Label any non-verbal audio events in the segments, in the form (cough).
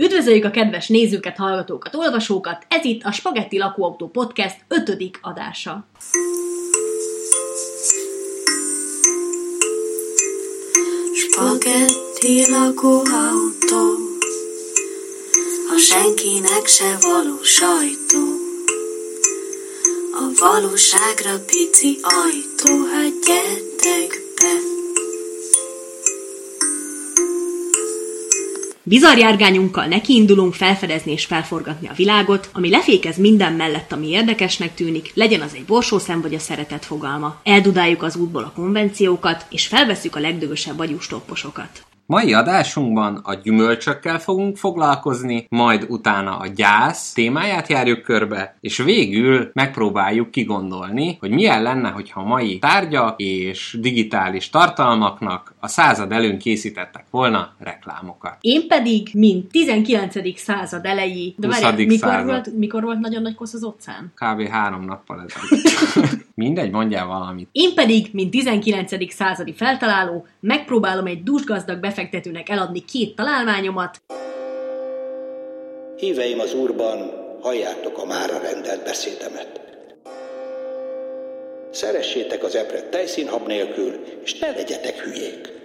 Üdvözöljük a kedves nézőket, hallgatókat, olvasókat! Ez itt a Spagetti Lakóautó Podcast ötödik adása. Spagetti lakóautó A senkinek se való sajtó A valóságra pici ajtó Hát gyertek be Bizarjárgányunkkal nekiindulunk felfedezni és felforgatni a világot, ami lefékez minden mellett, ami érdekesnek tűnik, legyen az egy borsószem vagy a szeretet fogalma. Eldudáljuk az útból a konvenciókat, és felveszük a legdögösebb agyústopposokat. Mai adásunkban a gyümölcsökkel fogunk foglalkozni, majd utána a gyász témáját járjuk körbe, és végül megpróbáljuk kigondolni, hogy milyen lenne, hogyha a mai tárgyak és digitális tartalmaknak a század előn készítettek volna reklámokat. Én pedig, mint 19. század elejé, de 20. várjál, mikor század. volt, mikor volt nagyon nagy kosz az óceán? Kb. három nappal ezelőtt. (laughs) Mindegy, mondjál valamit. Én pedig, mint 19. századi feltaláló, megpróbálom egy dúsgazdag befektetőnek eladni két találmányomat, Híveim az Úrban, halljátok a mára rendelt beszédemet. Szeressétek az epret tejszínhab nélkül, és ne legyetek hülyék.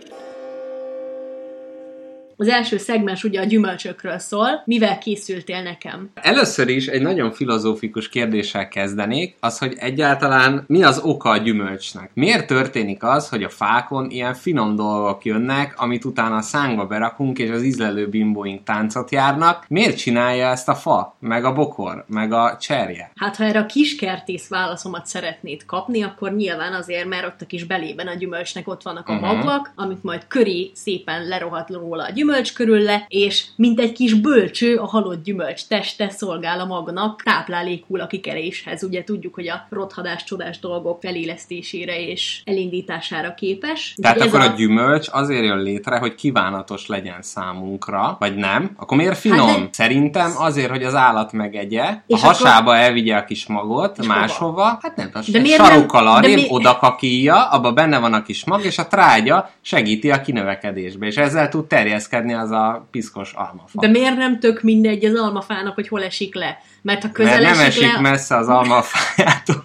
Az első szegmens ugye a gyümölcsökről szól. Mivel készültél nekem? Először is egy nagyon filozófikus kérdéssel kezdenék, az, hogy egyáltalán mi az oka a gyümölcsnek? Miért történik az, hogy a fákon ilyen finom dolgok jönnek, amit utána a szánkba berakunk, és az ízlelő bimbóink táncot járnak? Miért csinálja ezt a fa, meg a bokor, meg a cserje? Hát, ha erre a kiskertész válaszomat szeretnéd kapni, akkor nyilván azért, mert ott a kis belében a gyümölcsnek ott vannak a Mhm. magvak, amit majd köré szépen lerohat róla a gyümölcs körül le, és mint egy kis bölcső a halott gyümölcs teste szolgál a magnak táplálékul a kikeréshez. Ugye tudjuk, hogy a rothadás csodás dolgok felélesztésére és elindítására képes. Tehát akkor ez a... gyümölcs azért jön létre, hogy kívánatos legyen számunkra, vagy nem? Akkor miért finom? Hát de- Szerintem azért, hogy az állat megegye, a És hasába elvigye a kis magot, És máshova, hát nem, miért sarokkal arrébb, mi- oda kakíja, abban benne van a kis mag, és a trágya segíti a kinövekedésbe, és ezzel tud terjeszkedni az a piszkos almafa. De miért nem tök mindegy az almafának, hogy hol esik le? Mert ha közel Mert nem esik esik le, messze az almafájától.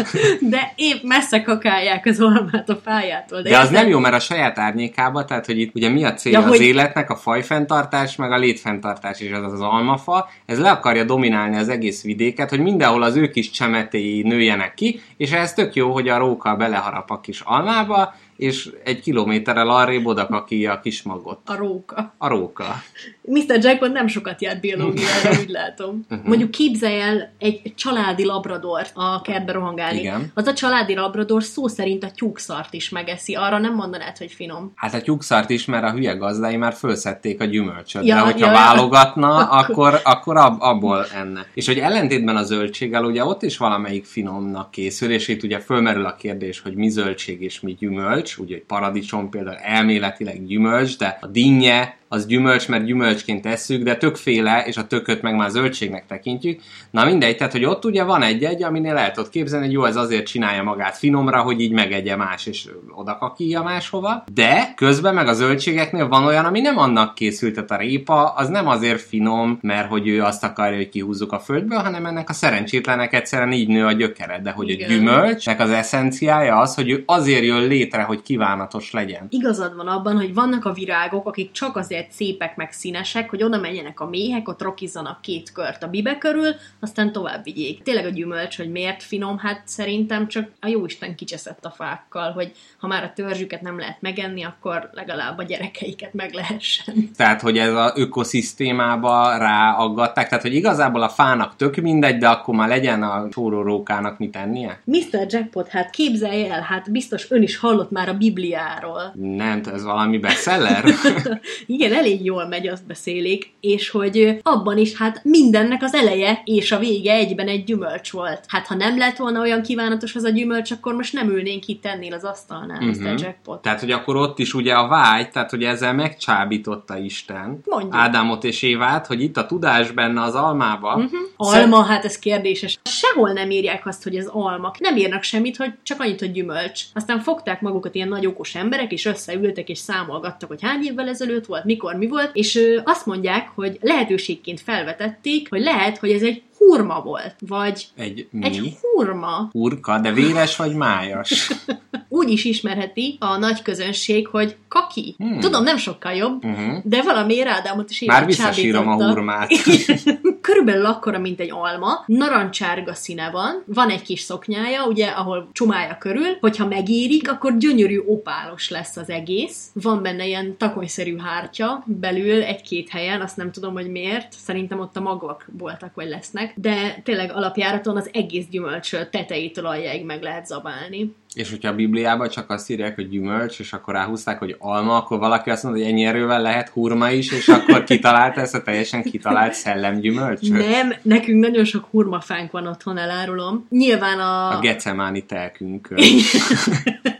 (laughs) de épp messze kakálják az almát a fájától. De az érted? nem jó, mert a saját árnyékába, tehát hogy itt ugye mi a cél Ja, az hogy- életnek, a fajfenntartás, meg a létfenntartás, és az az almafa, ez le akarja dominálni az egész vidéket, hogy mindenhol az ő kis csemetéi nőjenek ki, és ehhez tök jó, hogy a róka beleharap a kis almába, és egy kilométerrel arrébb oda a kis magot. A róka. A róka. Mr. Jackpot nem sokat járt biológiára, (laughs) úgy látom. Mhm. Mondjuk képzelj el egy családi labradort a kertbe rohangálni. Igen. Az a családi labrador szó szerint a tyúkszart is megeszi. Arra nem mondanád, hogy finom. Hát a tyúkszart is, mert a hülye gazdái már fölszedték a gyümölcsöt. Ja, de hogyha ja, ja. válogatna, (laughs) Akkor- akkor, akkor ab, abból enne. És hogy ellentétben a zöldséggel, ugye ott is valamelyik finomnak készül, és itt ugye fölmerül a kérdés, hogy mi zöldség és mi gyümölcs. Ugye egy paradicsom például elméletileg gyümölcs, de a dinnye az gyümölcs, mert gyümölcsként tesszük, de tökféle, és a tököt meg már zöldségnek tekintjük. Na mindegy, tehát hogy ott ugye van egy-egy, aminél el tudod képzelni, hogy jó, ez azért csinálja magát finomra, hogy így megegye más, és oda kakíja máshova. De közben meg a zöldségeknél van olyan, ami nem annak készült, tehát a répa az nem azért finom, mert hogy ő azt akarja, hogy kihúzzuk a földből, hanem ennek a szerencsétlenek egyszerűen így nő a gyökere, de hogy Igen. a gyümölcsnek az eszenciája az, hogy ő azért jön létre, hogy kívánatos legyen. Igazad van abban, hogy vannak a virágok, akik csak azért szépek meg színesek, hogy oda menjenek a méhek, ott rokizzanak két kört a bibe körül, aztán tovább vigyék. Tényleg a gyümölcs, hogy miért finom, hát szerintem csak a jóisten kicseszett a fákkal, hogy ha már a törzsüket nem lehet megenni, akkor legalább a gyerekeiket meg lehessen. Tehát, hogy ez az ökoszisztémába ráaggatták, tehát, hogy igazából a fának tök mindegy, de akkor már legyen a rókának mit ennie? Mr. Jackpot, hát képzelj el, hát biztos ön is hallott már a Bibliáról. Nem, ez valami bestseller? (laughs) Igen, elég jól megy, azt beszélik, és hogy abban is hát mindennek az eleje és a vége egyben egy gyümölcs volt. Hát ha nem lett volna olyan kívánatos az a gyümölcs, akkor most nem ülnénk itt ennél az asztalnál, uh-huh. Mr. Jackpot. Tehát, hogy akkor ott is ugye a vágy, tehát, hogy ezzel megcsábította Isten Mondjuk. Ádámot és Évát, hogy itt a tudás benne az almába. Uh-huh. Alma, hát ez kérdéses. Sehol nem írják azt, hogy ez alma. Nem írnak semmit, hogy csak annyit, hogy gyümölcs. Aztán fogták magukat ilyen nagy okos emberek, és összeültek, és számolgattak, hogy hány évvel ezelőtt volt, mikor mikor mi volt, és azt mondják, hogy lehetőségként felvetették, hogy lehet, hogy ez egy hurma volt, vagy Egy mi? egy hurma. Hurka, de véres vagy májas? (laughs) Úgy is ismerheti a nagy közönség, hogy kaki. Hmm. Tudom, nem sokkal jobb, Uh-huh. de valami Ádámot is Már visszasírom a hurmát. (laughs) Körülbelül akkora, mint egy alma, narancsárga színe van, van egy kis szoknyája, ugye, ahol csumája körül, hogyha megérik, akkor gyönyörű opálos lesz az egész. Van benne ilyen takonyszerű hártya belül egy-két helyen, azt nem tudom, hogy miért, szerintem ott a magok voltak, vagy lesznek, de tényleg alapjáraton az egész gyümölcsöt tetejétől aljáig meg lehet zabálni. És hogyha a Bibliában csak azt írják, hogy gyümölcs, és akkor ráhúzták, hogy alma, akkor valaki azt mondja, hogy ennyi erővel lehet hurma is, és akkor kitalálta ezt a teljesen kitalált szellemgyümölcsöt. Nem, nekünk nagyon sok hurmafánk van otthon, elárulom. Nyilván a... A gecemáni telkünkön. (laughs)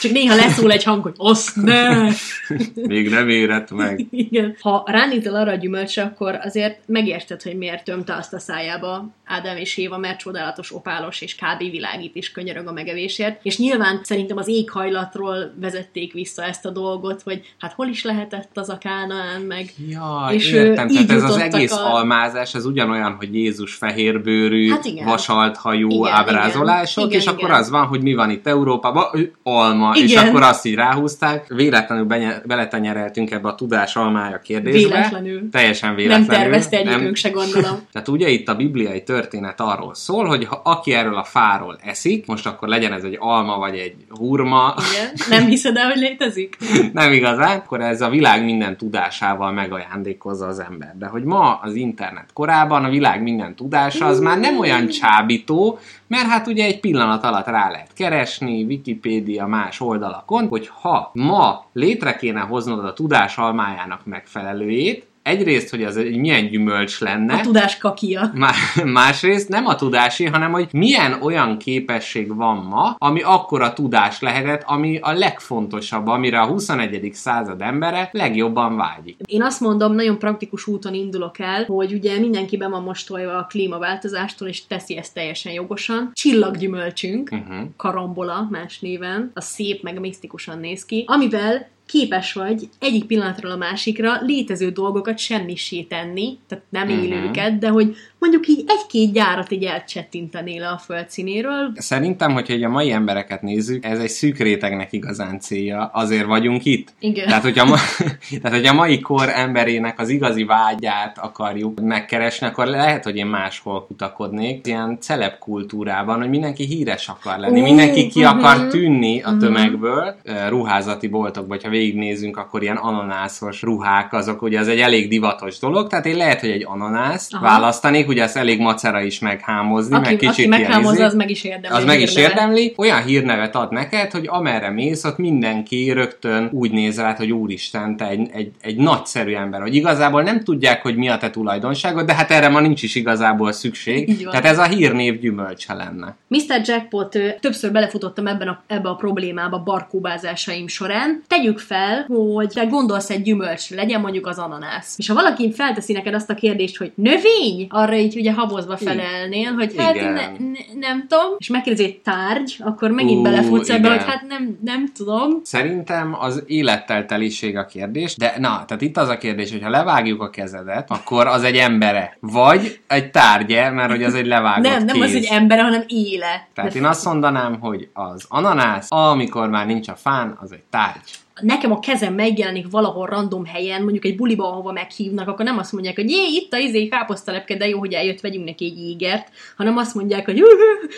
Csak néha leszól egy hang, hogy azt ne! (laughs) Még nem érett meg. Igen. Ha ránézel arra a gyümölcsre, akkor azért megérted, hogy miért tömte azt a szájába Ádám és Éva, mert csodálatos opálos és kb. világít is könyörög a megevésért. És nyilván szerintem az éghajlatról vezették vissza ezt a dolgot, hogy hát hol is lehetett az a Kánaán, meg Ja, És, értem, így tehát ez az egész a- almázás, ez ugyanolyan, hogy Jézus fehérbőrű, Hát igen. vasalt hajú Igen, ábrázolások, igen, és igen, akkor igen. az van, hogy mi van itt Európában, alma, és Igen. akkor azt így ráhúzták. Véletlenül benye- beletenyereltünk ebbe a tudás almája kérdésbe. Véletlenül. Teljesen nem véletlenül. tervezte egyikünk se gondolom. (laughs) Tehát ugye itt a bibliai történet arról szól, hogy ha aki erről a fáról eszik, most akkor legyen ez egy alma vagy egy hurma, Igen. (laughs) Nem hiszed el, hogy létezik? nem igazán, akkor ez a világ minden tudásával megajándékozza az ember. De hogy ma az internet korában a világ minden tudása az már nem olyan csábító, mert hát ugye egy pillanat alatt rá lehet keresni, Wikipédia más oldalakon, hogy ha ma létre kéne hoznod a tudás almájának megfelelőjét, egyrészt, hogy az egy milyen gyümölcs lenne, A tudás kakia. Má- másrészt nem a tudási, hanem hogy milyen olyan képesség van ma, ami akkora tudás lehetett, ami a legfontosabb, amire a 21. század embere legjobban vágyik. Én azt mondom, nagyon praktikus úton indulok el, hogy ugye mindenkiben van most tolva a klímaváltozástól, és teszi ezt teljesen jogosan. Csillaggyümölcsünk, Uh-huh. karambola más néven, az szép, meg misztikusan néz ki, amivel képes vagy egyik pillanatról a másikra létező dolgokat semmisé tenni, tehát nem élőket, de hogy mondjuk így egy-két gyárat így elcsettinteni le a földszínéről. Szerintem, hogyha így a mai embereket nézzük, ez egy szűk rétegnek igazán célja, azért vagyunk itt. Igen. Tehát, hogyha, ma, (laughs) tehát, hogyha a mai kor emberének az igazi vágyát akarjuk megkeresni, akkor lehet, hogy én máshol kutakodnék. Ilyen celeb kultúrában, hogy mindenki híres akar lenni, Ú, mindenki ki mhm. akar tűnni a tömegből. Ö, Ruházati boltokban, ha végignézünk, akkor ilyen ananászos ruhák, azok ugye az egy elég divatos dolog, tehát én lehet, hogy egy ananászt Aha. választanék, ugye ezt elég macera is meghámozni, Aki, meg kicsit aki meghámozza, izé- az meg is érdemli. az meg is érdemli, olyan hírnevet ad neked, hogy amerre mész, ott mindenki rögtön úgy néz rád, hogy úristen, te egy, egy, egy nagyszerű ember, hogy igazából nem tudják, hogy mi a te tulajdonságod, de hát erre ma nincs is igazából szükség. Tehát ez a hírnév gyümölcse lenne. Mr. Jackpot, többször belefutottam ebben a, ebbe a problémába barkóbázásaim során. Tegyük fel, hogy te gondolsz egy gyümölcsre, legyen mondjuk az ananász. És ha valaki felteszi neked azt a kérdést, hogy növény, arra így ugye habozva felelnél, hogy hát Igen. ne, ne, nem tudom, és megkérdezi egy tárgy, akkor megint belefutsz ebbe, hogy hát nem, nem tudom. Szerintem az élettel teliség a kérdés, de na, tehát itt az a kérdés, hogy ha levágjuk a kezedet, akkor az egy embere, vagy egy tárgye, mert hogy az egy levágott Nem, nem kéz. az, hogy embere, hanem éle. Tehát én azt mondanám, hogy az ananász, amikor már nincs a fán, az egy tárgy. Nekem a kezem megjelenik valahol random helyen, mondjuk egy buliba, ahova meghívnak, akkor nem azt mondják, hogy jé, itt a izé káposztalepke, de jó, hogy eljött, vegyünk neki egy ígért, hanem azt mondják, hogy "Juhu,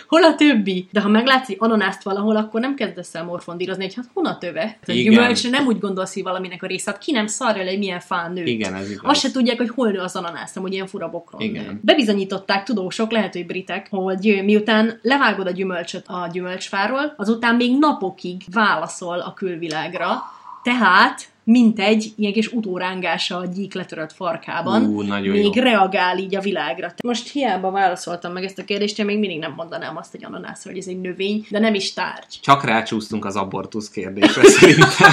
hol a többi? De ha meglátsz egy ananászt valahol, akkor nem kezdesz el morfondírozni, hogy hát hol a töve? A nem úgy gondolsz, hogy valaminek a része, hát ki nem szarja le, milyen fán nő. Igen, ez igaz. Azt se tudják, hogy hol nő az ananász, hogy ilyen fura bokron Igen. Bebizonyították tudósok, lehet, hogy britek, hogy miután levágod a gyümölcsöt a gyümölcsfáról, azután még napokig válaszol a külvilágra, tehát mint egy ilyen kis utórángása a gyík letörött farkában, Ú, még jó. reagál így a világra. Most hiába válaszoltam meg ezt a kérdést, én még mindig nem mondanám azt, hogy ananász, hogy ez egy növény, de nem is tárgy. Csak rácsúsztunk az abortusz kérdésre (laughs) szerintem.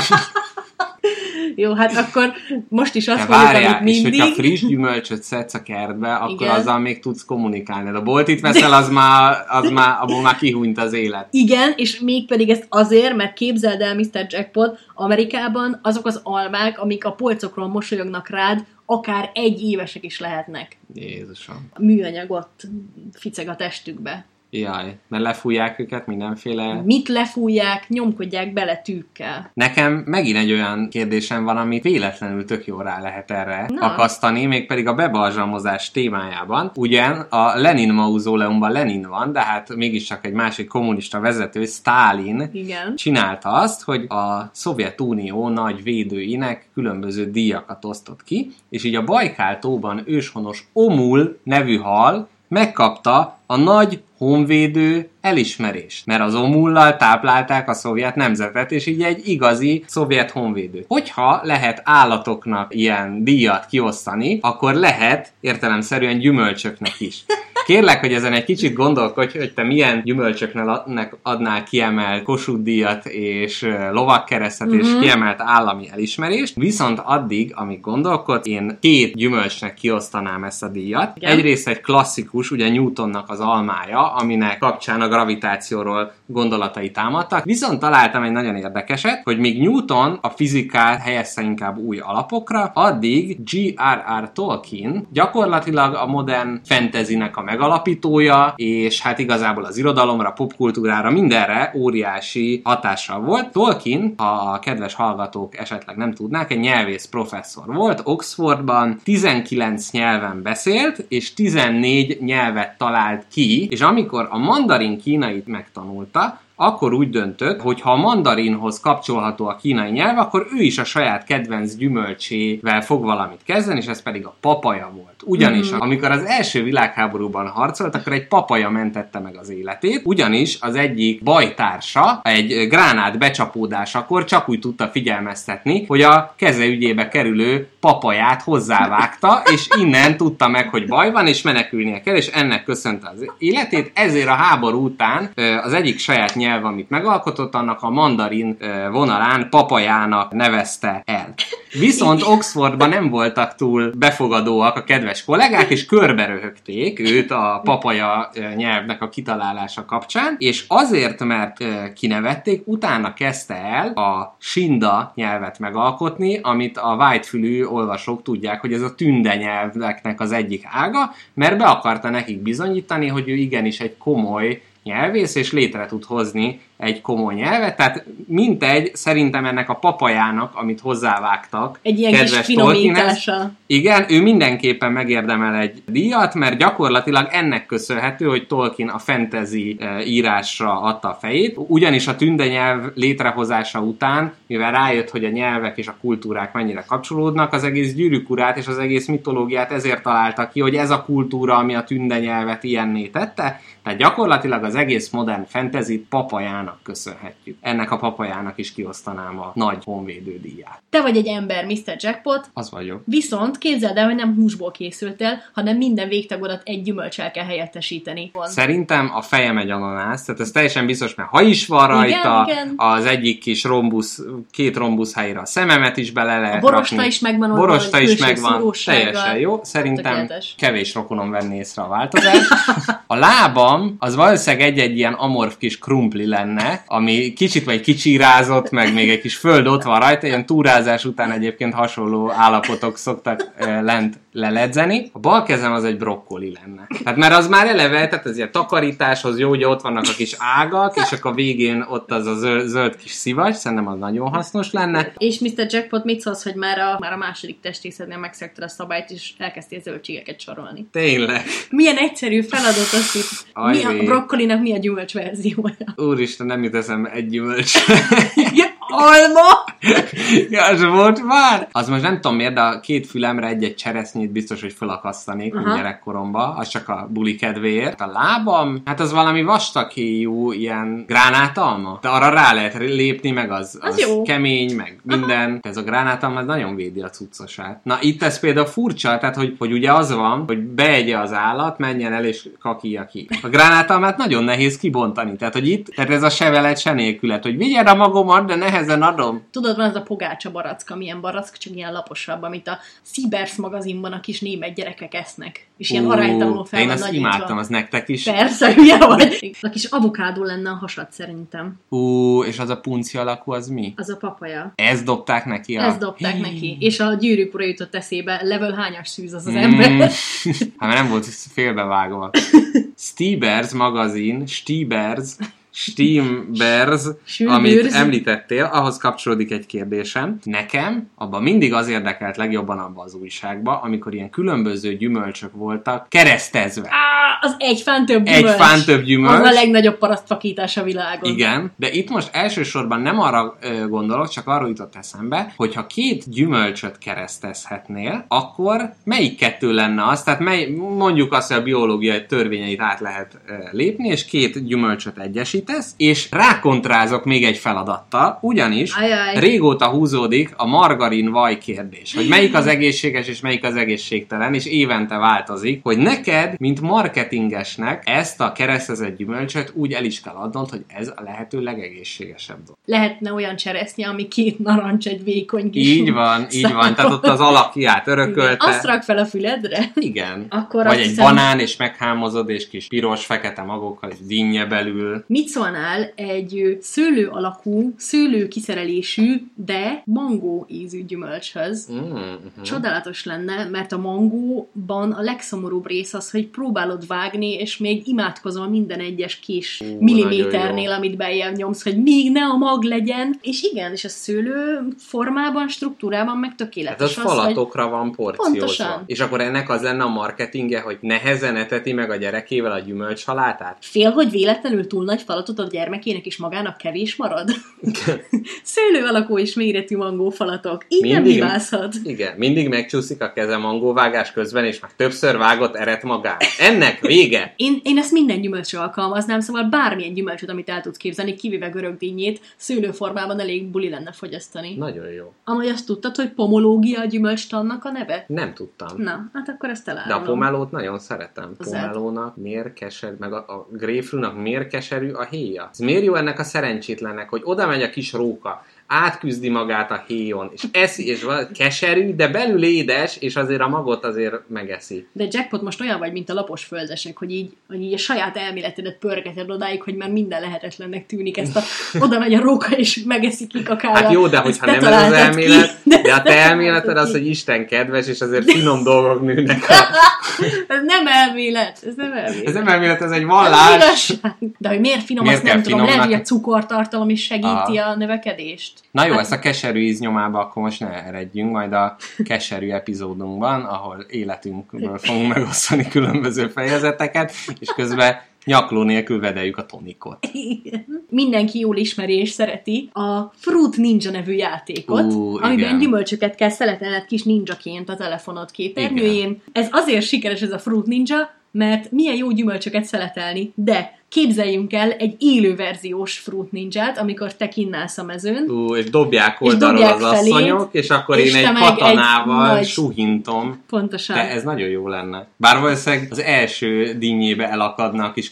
Jó, hát akkor most is azt mondjuk, várjál, amit és mindig. hogyha friss gyümölcsöt szedsz a kertbe, akkor Igen. azzal még tudsz kommunikálni. De a boltit veszel, az már, az már, abból már kihúnyt az élet. Igen, és mégpedig ezt azért, mert képzeld el, Mr. Jackpot, Amerikában azok az almák, amik a polcokról mosolyognak rád, akár egy évesek is lehetnek. Jézusom. A műanyag ott ficeg a testükbe. Jaj, mert lefújják őket mindenféle... Mit lefújják, nyomkodják bele tűkkel. Nekem megint egy olyan kérdésem van, amit véletlenül tök jó rá lehet erre Na. akasztani, mégpedig a bebalzsamozás témájában. Ugyan a Lenin mauzóleumban Lenin van, de hát mégiscsak egy másik kommunista vezető, Stalin, Igen. csinálta azt, hogy a Szovjetunió nagy védőinek különböző díjakat osztott ki, és így a Bajkál tóban őshonos Omul nevű hal megkapta a nagy honvédő elismerést, mert az omullal táplálták a szovjet nemzetet, és így egy igazi szovjet honvédő. Hogyha lehet állatoknak ilyen díjat kiosztani, akkor lehet értelemszerűen gyümölcsöknek is. Kérlek, hogy ezen egy kicsit gondolkodj, hogy te milyen gyümölcsöknek adnál kiemelt Kossuth díjat és lovakkeresztet és kiemelt állami elismerést, viszont addig, amíg gondolkod, én két gyümölcsnek kiosztanám ezt a díjat. Igen. Egyrészt egy klasszikus, ugye Newtonnak az almája, aminek kapcsán a gravitációról gondolatai támadtak, viszont találtam egy nagyon érdekeset, hogy még Newton a fizikát helyezte inkább új alapokra, addig G.R.R. Tolkien gyakorlatilag a modern fantasynek a megalapítója, és hát igazából az irodalomra, popkultúrára, mindenre óriási hatással volt. Tolkien, ha a kedves hallgatók esetleg nem tudnák, egy nyelvész professzor volt, Oxfordban 19 nyelven beszélt, és 14 nyelvet talált ki, és amikor a mandarin kínait megtanulta, akkor úgy döntött, hogy ha a mandarinhoz kapcsolható a kínai nyelv, akkor ő is a saját kedvenc gyümölcsével fog valamit kezdeni, és ez pedig a papaja volt. Ugyanis, mm-hmm. amikor az első világháborúban harcolt, akkor egy papaja mentette meg az életét, ugyanis az egyik bajtársa egy gránát becsapódásakor csak úgy tudta figyelmeztetni, hogy a keze ügyébe kerülő papaját hozzávágta, (laughs) és innen tudta meg, hogy baj van, és menekülnie kell, és ennek köszönte az életét. Ezért a háború után az egyik saját nyelv, amit megalkotott, annak a mandarin vonalán papajának nevezte el. Viszont Oxfordban nem voltak túl befogadóak a kedves kollégák, és körbe röhögték őt a papaja nyelvnek a kitalálása kapcsán, és azért, mert kinevették, utána kezdte el a Sinda nyelvet megalkotni, amit a whitefülű olvasók tudják, hogy ez a tünde nyelveknek az egyik ága, mert be akarta nekik bizonyítani, hogy ő igenis egy komoly nyelvész, és létre tud hozni egy komoly nyelvet, tehát mintegy, szerintem ennek a papajának, amit hozzávágtak, Egy ilyen kis kedves Tolkienhez, finomítása. igen, ő mindenképpen megérdemel egy díjat, mert gyakorlatilag ennek köszönhető, hogy Tolkien a fantasy eh, írásra adta a fejét, ugyanis a tünde nyelv létrehozása után, mivel rájött, hogy a nyelvek és a kultúrák mennyire kapcsolódnak, az egész gyűrűk urát és az egész mitológiát ezért találta ki, hogy ez a kultúra, ami a tünde nyelvet ilyenné tette, tehát gyakorlatilag az egész modern fantasy papajának köszönhetjük. Ennek a papajának is kiosztanám a nagy honvédő díját. Te vagy egy ember, Mr. Jackpot, Az vagyok. viszont képzeld el, hogy nem húsból készültél, hanem minden végtagodat egy gyümölcsel kell helyettesíteni. Szerintem a fejem egy ananász, tehát ez teljesen biztos, mert ha is van rajta, igen. az egyik kis rombusz, két rombusz helyre a szememet is bele lehet A borosta rakni. is megvan Borosta is megvan, teljesen jó. Szerintem Tökéletes. kevés rokonom venni észre a változást. (laughs) A lábam az valószínűleg egy-egy ilyen amorf kis krumpli lenne, ami kicsit vagy kicsírázott, meg még egy kis föld ott van rajta, ilyen túrázás után egyébként hasonló állapotok szoktak lent leledzeni. A bal kezem az egy brokkoli lenne. Hát mert az már eleve, tehát ez ilyen takarításhoz jó, ugye ott vannak a kis ágak, és akkor a végén ott az a zöld, zöld kis szivacs, szerintem az nagyon hasznos lenne. És Mr. Jackpot mit szólsz, hogy már a, már a második testrészednél megszegted a szabályt, és elkezdtél zöldségeket sorolni? Tényleg. Milyen egyszerű feladat az itt. Mi a brokkolinak mi a gyümölcs verziója? Úristen, nem jut eszembe egy gyümölcs. (laughs) Alma! (laughs) ja, az volt már? Az most nem tudom miért, de a két fülemre egy-egy cseresznyét biztos, hogy felakasztanék Aha. gyerekkoromba, az csak a buli kedvéért. A lábam, hát az valami vastaghéjú, ilyen gránátalma. De arra rá lehet lépni, meg az, Az az jó. kemény, meg minden. Ez a gránátalma az nagyon védi a cuccosát. Na itt ez például furcsa, tehát hogy, hogy ugye az van, hogy beegye az állat, menjen el és kakija ki. A gránátalmát nagyon nehéz kibontani. Tehát, hogy itt, tehát ez a se veled, se nélkület, hogy vigyed a magomat, de ne nehezen adom. Tudod, van az a pogácsa barack, amilyen barack, csak ilyen laposabb, amit a Seabers magazinban a kis német gyerekek esznek. És ilyen aránytalanul fel Én azt imádtam, az nektek is. Persze, hülye vagy. A kis avokádó lenne a hasad szerintem. Ú, és az a punci alakú, az mi? Az a papaja. Ezt dobták neki? A... Ezt dobták Hí. neki. És a gyűrűk ura jutott eszébe, level hányas szűz az az Mm. ember. (laughs) (laughs) hát nem volt félbevágva. (laughs) Stevers magazin, Stevers, Steambers, amit említettél, ahhoz kapcsolódik egy kérdésem. Nekem abban mindig az érdekelt legjobban abban az újságban, amikor ilyen különböző gyümölcsök voltak keresztezve. Á, az egy fán több Egy gyümölcs. fán több gyümölcs. Az a legnagyobb parasztfakítás a világon. Igen, de itt most elsősorban nem arra ö, gondolok, csak arról jutott eszembe, hogy ha két gyümölcsöt keresztezhetnél, akkor melyik kettő lenne az? Tehát mely, mondjuk azt, hogy a biológiai törvényeit át lehet ö, lépni, és két gyümölcsöt egyesítesz, és rákontrázok még egy feladattal, ugyanis Ajaj. régóta húzódik a margarin vaj kérdés, hogy melyik az egészséges és melyik az egészségtelen, és évente változik, hogy neked, mint marketingesnek ezt a keresztezett gyümölcsöt úgy el is kell adnod, hogy ez a lehető legegészségesebb dolog. Lehetne olyan cseresznye, ami két narancs egy vékony kis Így van, így van, tehát ott az alakját Igen. örökölte. Azt rak fel a füledre. Igen. Akkor Vagy egy hiszem- banán, és meghámozod, és kis piros-fekete magokkal, és dinnye belül. Mit szólnál egy szőlő alakú, szőlő kiszerelésű, de mangó ízű gyümölcshöz? Mm, uh-huh. Csodálatos lenne, mert a mangóban a legszomorúbb rész az, hogy próbálod vágni, és még imádkozol minden egyes kis Ú, milliméternél, amit bejebb nyomsz, hogy még ne a mag legyen. És igen, és a szőlő formában, struktúrában meg Hát tökéletes az az, hogy falatokra van porciózva. Pontosan. És akkor ennek az lenne a marketingje, hogy nehezen eteti meg a gyerekével a gyümölcsalátát? fél, hogy véletlenül túl nagy falatot a gyermekének és magának kevés marad. (laughs) Szőlő alakú és méretű mangó falatok. Így nem Mindig- hibázhat. Igen, mindig megcsúszik a keze mangóvágás közben, és már többször vágott eret magát. Ennek vége! Én, én ezt minden gyümölcsre alkalmaznám, szóval bármilyen gyümölcsöt, amit el tudsz képzelni, kivéve görög dinnyét, szőlőformában elég buli lenne fogyasztani. Nagyon jó. Amúgy azt tudtad, hogy pomológia a gyümölcstannak a neve? Nem tudtam. Na, hát akkor ezt De a elárulom. pomelót nagyon szeretem. Az Pomelónak miért keserű, meg a, a grapefruitnak miért keserű a héja? Ez miért jó ennek a szerencsétlennek, hogy oda megy a kis róka, átküzdi magát a héjon, és eszi, és van keserű, de belül édes, és azért a magot azért megeszi. De Jackpot most olyan vagy, mint a lapos földesek, hogy így, hogy így a saját elméletedet pörgeted odáig, hogy már minden lehetetlennek tűnik. Ezt a, (laughs) oda megy a róka, és megeszi ki kakája. Hát jó, de hogyha nem ez az találtad ki. elmélet, (laughs) de a te te elméleted az, hogy Isten kedves, és azért finom dolgok nőnek. A... (laughs) Ez nem elmélet, ez nem elmélet. Ez nem elmélet, ez egy vallás. De hogy miért finom, Miért azt nem tudom. Lehet, hogy a cukortartalom is segíti Ah. a növekedést. Na jó, Hát- ezt a keserű íznyomába akkor most ne eredjünk, majd a keserű epizódunkban, ahol életünkből fogunk megosztani különböző fejezeteket, és közben nyakló nélkül vedeljük a tonikot. Igen. Mindenki jól ismeri és szereti a Fruit Ninja nevű játékot, Ú, amiben igen. gyümölcsöket kell szeletelned kis ninjaként a telefonod képernyőjén. Ez azért sikeres ez a Fruit Ninja, mert milyen jó gyümölcsöket szeletelni, de képzeljünk el egy élő verziós Fruit Ninját, amikor te kinnálsz a mezőn, Ú, és dobják És oldalról dobják az felé, asszonyok, és akkor és én egy meg egy katanával nagy- suhintom. pontosan. De ez nagyon jó lenne. Bár valószínűleg az első dinnyébe elakadna a kis.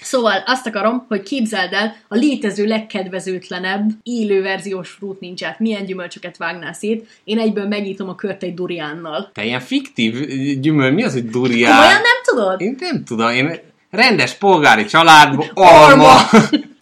Szóval azt akarom, hogy képzeld el a létező legkedvezőtlenebb élő verziós Fruit Ninját. Milyen gyümölcsöket vágnál szét. Én egyből megnyitom a kört egy duriánnal. Te ilyen fiktív gyümöl, mi az, hogy durián? Komolyan nem tudod? Én nem tudom, én rendes polgári családból, alma.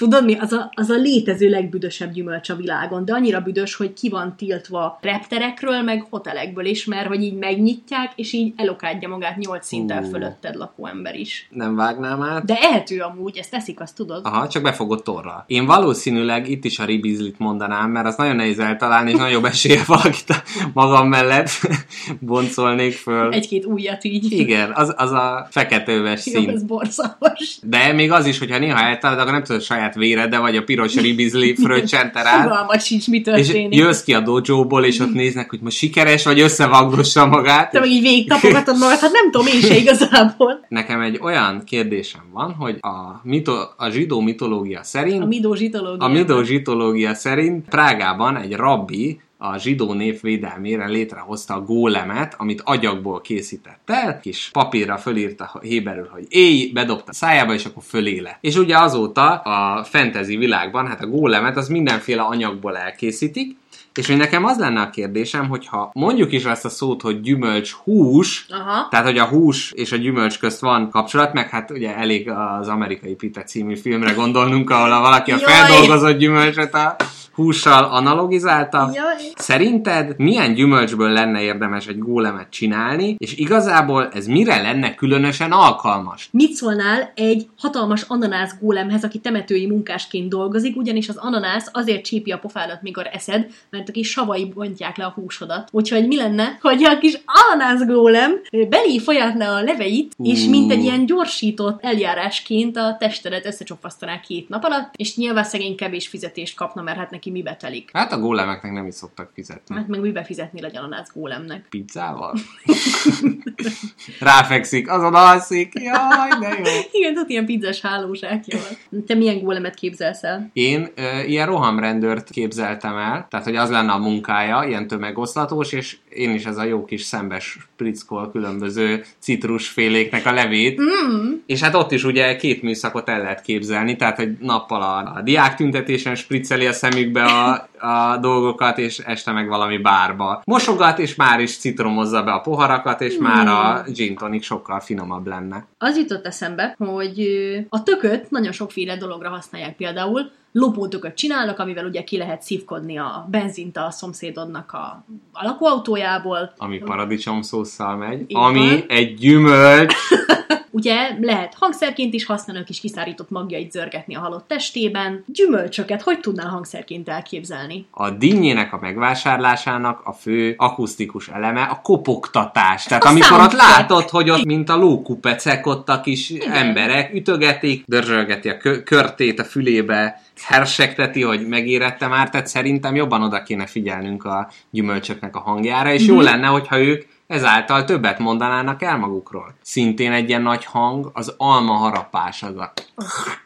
Tudod mi? Az a, az a létező legbüdösebb gyümölcs a világon, de annyira büdös, hogy ki van tiltva repterekről, meg hotelekből is, mert hogy így megnyitják, és így elokádja magát nyolc szinten fölötted lakó ember is. Nem vágnám át. De ehető amúgy, ezt teszik, azt tudod? Aha, csak befogott torral. Én valószínűleg itt is a ribizlit mondanám, mert az nagyon nehéz eltalálni, és nagyobb esélye (laughs) valakit a magam mellett (laughs) boncolnék föl. Egy-két újat így. Igen, az, az a feketőves (laughs) Jó, szín. ez borzalmas. De még az is, hogyha néha eltalálod, akkor nem tudod a saját véred, vagy a piros ribizli fröccsenter át. Fogalmat sincs, mi És történik. jössz ki a dojóból, és ott néznek, hogy most sikeres, vagy összevagdossa magát. Te meg így végig tapogatod magad, hát nem tudom én se igazából. Nekem egy olyan kérdésem van, hogy a, mito, a zsidó mitológia szerint A midó zsitológia. A midó zsitológia szerint Prágában egy rabbi a zsidó nép védelmére létrehozta a gólemet, amit agyagból készített el, kis papírra fölírta héberül, hogy éj, bedobta a szájába, és akkor föléle. És ugye azóta a fantasy világban, hát a gólemet az mindenféle anyagból elkészítik, és hogy nekem az lenne a kérdésem, hogyha mondjuk is ezt a szót, hogy gyümölcs hús, Aha. tehát hogy a hús és a gyümölcs közt van kapcsolat, meg hát ugye elég az amerikai Pite című filmre gondolnunk, ahol a valaki a Jaj! feldolgozott gyümölcsöt a hússal analogizálta. Jaj. Szerinted milyen gyümölcsből lenne érdemes egy gólemet csinálni, és igazából ez mire lenne különösen alkalmas? Mit szólnál egy hatalmas ananász gólemhez, aki temetői munkásként dolgozik, ugyanis az ananász azért csípi a pofádat, mikor eszed, mert a kis savai bontják le a húsodat. Úgyhogy mi lenne, hogy a kis ananász gólem belé folyatna a leveit, és mint egy ilyen gyorsított eljárásként a testedet összecsopasztaná két nap alatt, és nyilván szegény kevés fizetést kapna, mert hát neki mibe telik. Hát a gólemeknek nem is szoktak fizetni. Hát meg mibe fizetnél egy ananász gólemnek? Pizzával? (laughs) Ráfekszik, azon alszik. Jaj, de jó. (laughs) Igen, tehát ilyen pizzás hálózsákja van. Te milyen gólemet képzelsz el? Én ö, ilyen rohamrendőrt képzeltem el, tehát hogy az lenne a munkája, ilyen tömegoszlatós, és én is ez a jó kis szembes sprickol különböző citrusféléknek a levét, mm. és hát ott is ugye két műszakot el lehet képzelni, tehát hogy nappal a, a diák tüntetésen spricceli a szemükbe a, a dolgokat, és este meg valami bárba. Mosogat, és már is citromozza be a poharakat, és mm. már a gin tonic sokkal finomabb lenne. Az jutott eszembe, hogy a tököt nagyon sokféle dologra használják például. Lopótököt csinálnak, amivel ugye ki lehet szívkodni a benzint a szomszédodnak a, a lakóautójából. Ami paradicsom szószal megy, Így ami van. egy gyümölcs, (laughs) Ugye lehet hangszerként is használni, a kis kiszárított magjait zörgetni a halott testében. Gyümölcsöket hogy tudnál hangszerként elképzelni? A dinnyének a megvásárlásának a fő akusztikus eleme a kopogtatás. Tehát A amikor ott látod, hogy ott mint a lókupecek ott a kis Igen. emberek ütögetik, dörzsölgeti a kö- körtét a fülébe, hersekteti, hogy megérette már, tehát szerintem jobban oda kéne figyelnünk a gyümölcsöknek a hangjára, és Mhm. jó lenne, hogyha ők ezáltal többet mondanának el magukról. Szintén egy ilyen nagy hang az alma harapás az a,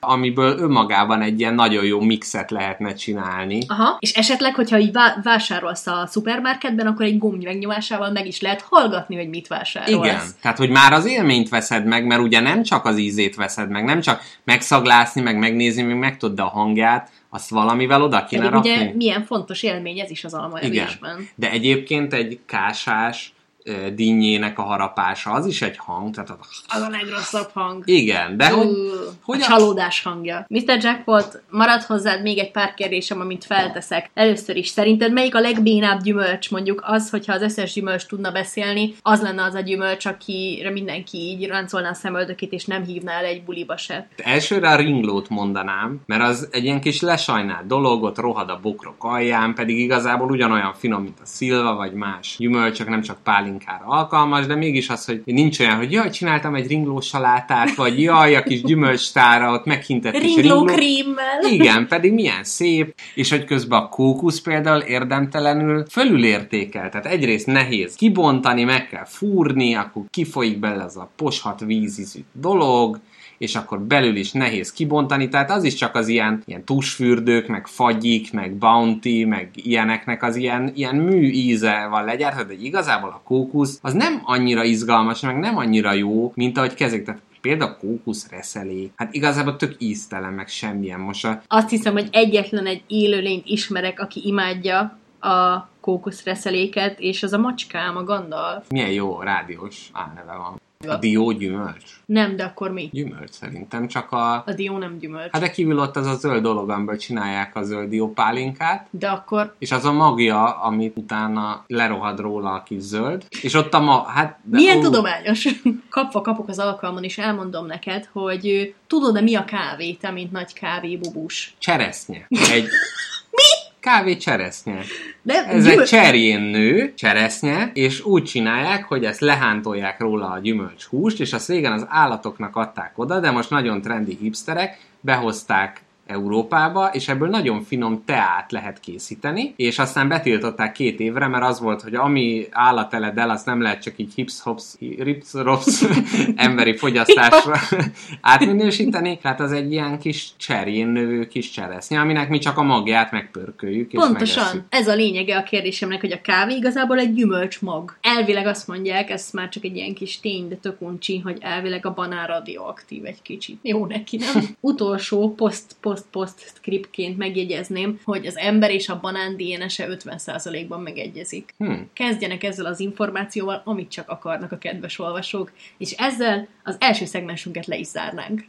amiből önmagában egy ilyen nagyon jó mixet lehetne csinálni. Aha. És esetleg, hogyha így vá- vásárolsz a szupermarketben, akkor egy gomb megnyomásával meg is lehet hallgatni, hogy mit vásárolsz. Igen, tehát hogy már az élményt veszed meg, mert ugye nem csak az ízét veszed meg, nem csak megszaglászni, meg megnézni, meg megtudod a hangját, azt valamivel oda kéne Pedig rakni. ugye milyen fontos élmény ez is az alma Igen. De egyébként egy kásás dinnyének a harapása, az is egy hang, tehát a... Az a legrosszabb hang. Igen, de Ú, hogy a csalódás hangja. Mr. Jackpot, marad hozzád még egy pár kérdésem, amit felteszek. Először is, szerinted melyik a legbénább gyümölcs? Mondjuk az, hogyha az összes gyümölcs tudna beszélni, az lenne az a gyümölcs, akire mindenki így ráncolná a szemöldökét, és nem hívná el egy buliba se. Elsőre a ringlót mondanám, mert az egy ilyen kis lesajnált dolog, ott rohad a bokrok alján, pedig igazából ugyanolyan finom, mint a szilva, vagy más gyümölcsök, nem csak pálinkára alkalmas, de mégis az, hogy nincs olyan, hogy jaj, csináltam egy ringló salátát, vagy jaj, a kis gyümölcstára, ott meghintett kis Ringló krémmel. Igen, pedig milyen szép, és hogy közben a kókusz például érdemtelenül fölülértékel. Tehát egyrészt nehéz kibontani, meg kell fúrni, akkor kifolyik bele az a poshat vízizű dolog, és akkor belül is nehéz kibontani, tehát az is csak az ilyen, ilyen tusfürdők, meg fagyik, meg bounty, meg ilyeneknek az ilyen, ilyen mű íze van legyártva, de igazából a kókusz az nem annyira izgalmas, meg nem annyira jó, mint ahogy kezdik. Tehát például kókusz reszelé, hát igazából tök íztelen, meg semmilyen. Most a, Azt hiszem, hogy egyetlen egy élőlényt ismerek, aki imádja a kókuszreszeléket, és az a macskám, a Gandalf. milyen jó rádiós álneve van. A dió gyümölcs. Nem, de akkor mi? Gyümölcs szerintem, csak a... A dió nem gyümölcs. Hát de kívül ott az a zöld dolog, amiből csinálják a zöld dió pálinkát, De akkor és az a magja, amit utána lerohad róla a kis zöld, és ott a ma... Hát, de, Milyen ó, tudományos? (laughs) Kapva kapok az alkalmon, és elmondom neked, hogy tudod-e mi a kávé, te, mint nagy kávébubus? Cseresznye. Egy... Kávé cseresznye. De Ez gyümöl- egy cserjén nő, cseresznye, és úgy csinálják, hogy ezt lehántolják róla a gyümölcs húst, és azt régen az állatoknak adták oda, de most nagyon trendi hipsterek behozták Európába, és ebből nagyon finom teát lehet készíteni, és aztán betiltották két évre, mert az volt, hogy ami állateledel, azt nem lehet csak így hips-hops, rips-rops (laughs) emberi fogyasztásra átminősíteni, tehát az egy ilyen kis cserjén növő kis cseresznye, aminek mi csak a magját megpörköljük, és Pontosan. megesszük. Ez a lényege a kérdésemnek, hogy a kávé igazából egy gyümölcsmag. Elvileg azt mondják, ez már csak egy ilyen kis tény, de tök uncsi, hogy elvileg a banán radioaktív egy kicsit. Jó neki, nem? (laughs) Utolsó poszt-poszt-poszt scriptként megjegyezném, hogy az ember és a banán DNS-e 50%-ban megegyezik. Hmm. Kezdjenek ezzel az információval, amit csak akarnak a kedves olvasók, és ezzel az első szegmensünket le is zárnánk.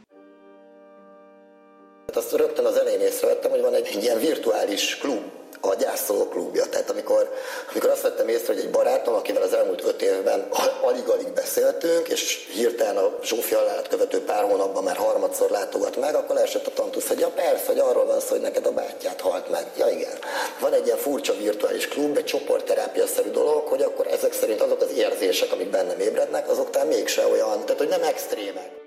Hát azt rögtön az elején észrevettem, hogy van egy, egy ilyen virtuális klub, a gyászoló klubja. Tehát amikor, amikor azt vettem észre, hogy egy barátom, akivel az elmúlt öt évben alig-alig beszéltünk, és hirtelen a Zsófi halálát követő pár hónapban már harmadszor látogat meg, akkor leesett a tantusz, hogy ja persze, hogy arról van szó, hogy neked a bátyát halt meg. Ja igen. Van egy ilyen furcsa virtuális klub, egy csoportterápia-szerű dolog, hogy akkor ezek szerint azok az érzések, amik bennem ébrednek, azok talán mégse olyan, tehát hogy nem extrémek.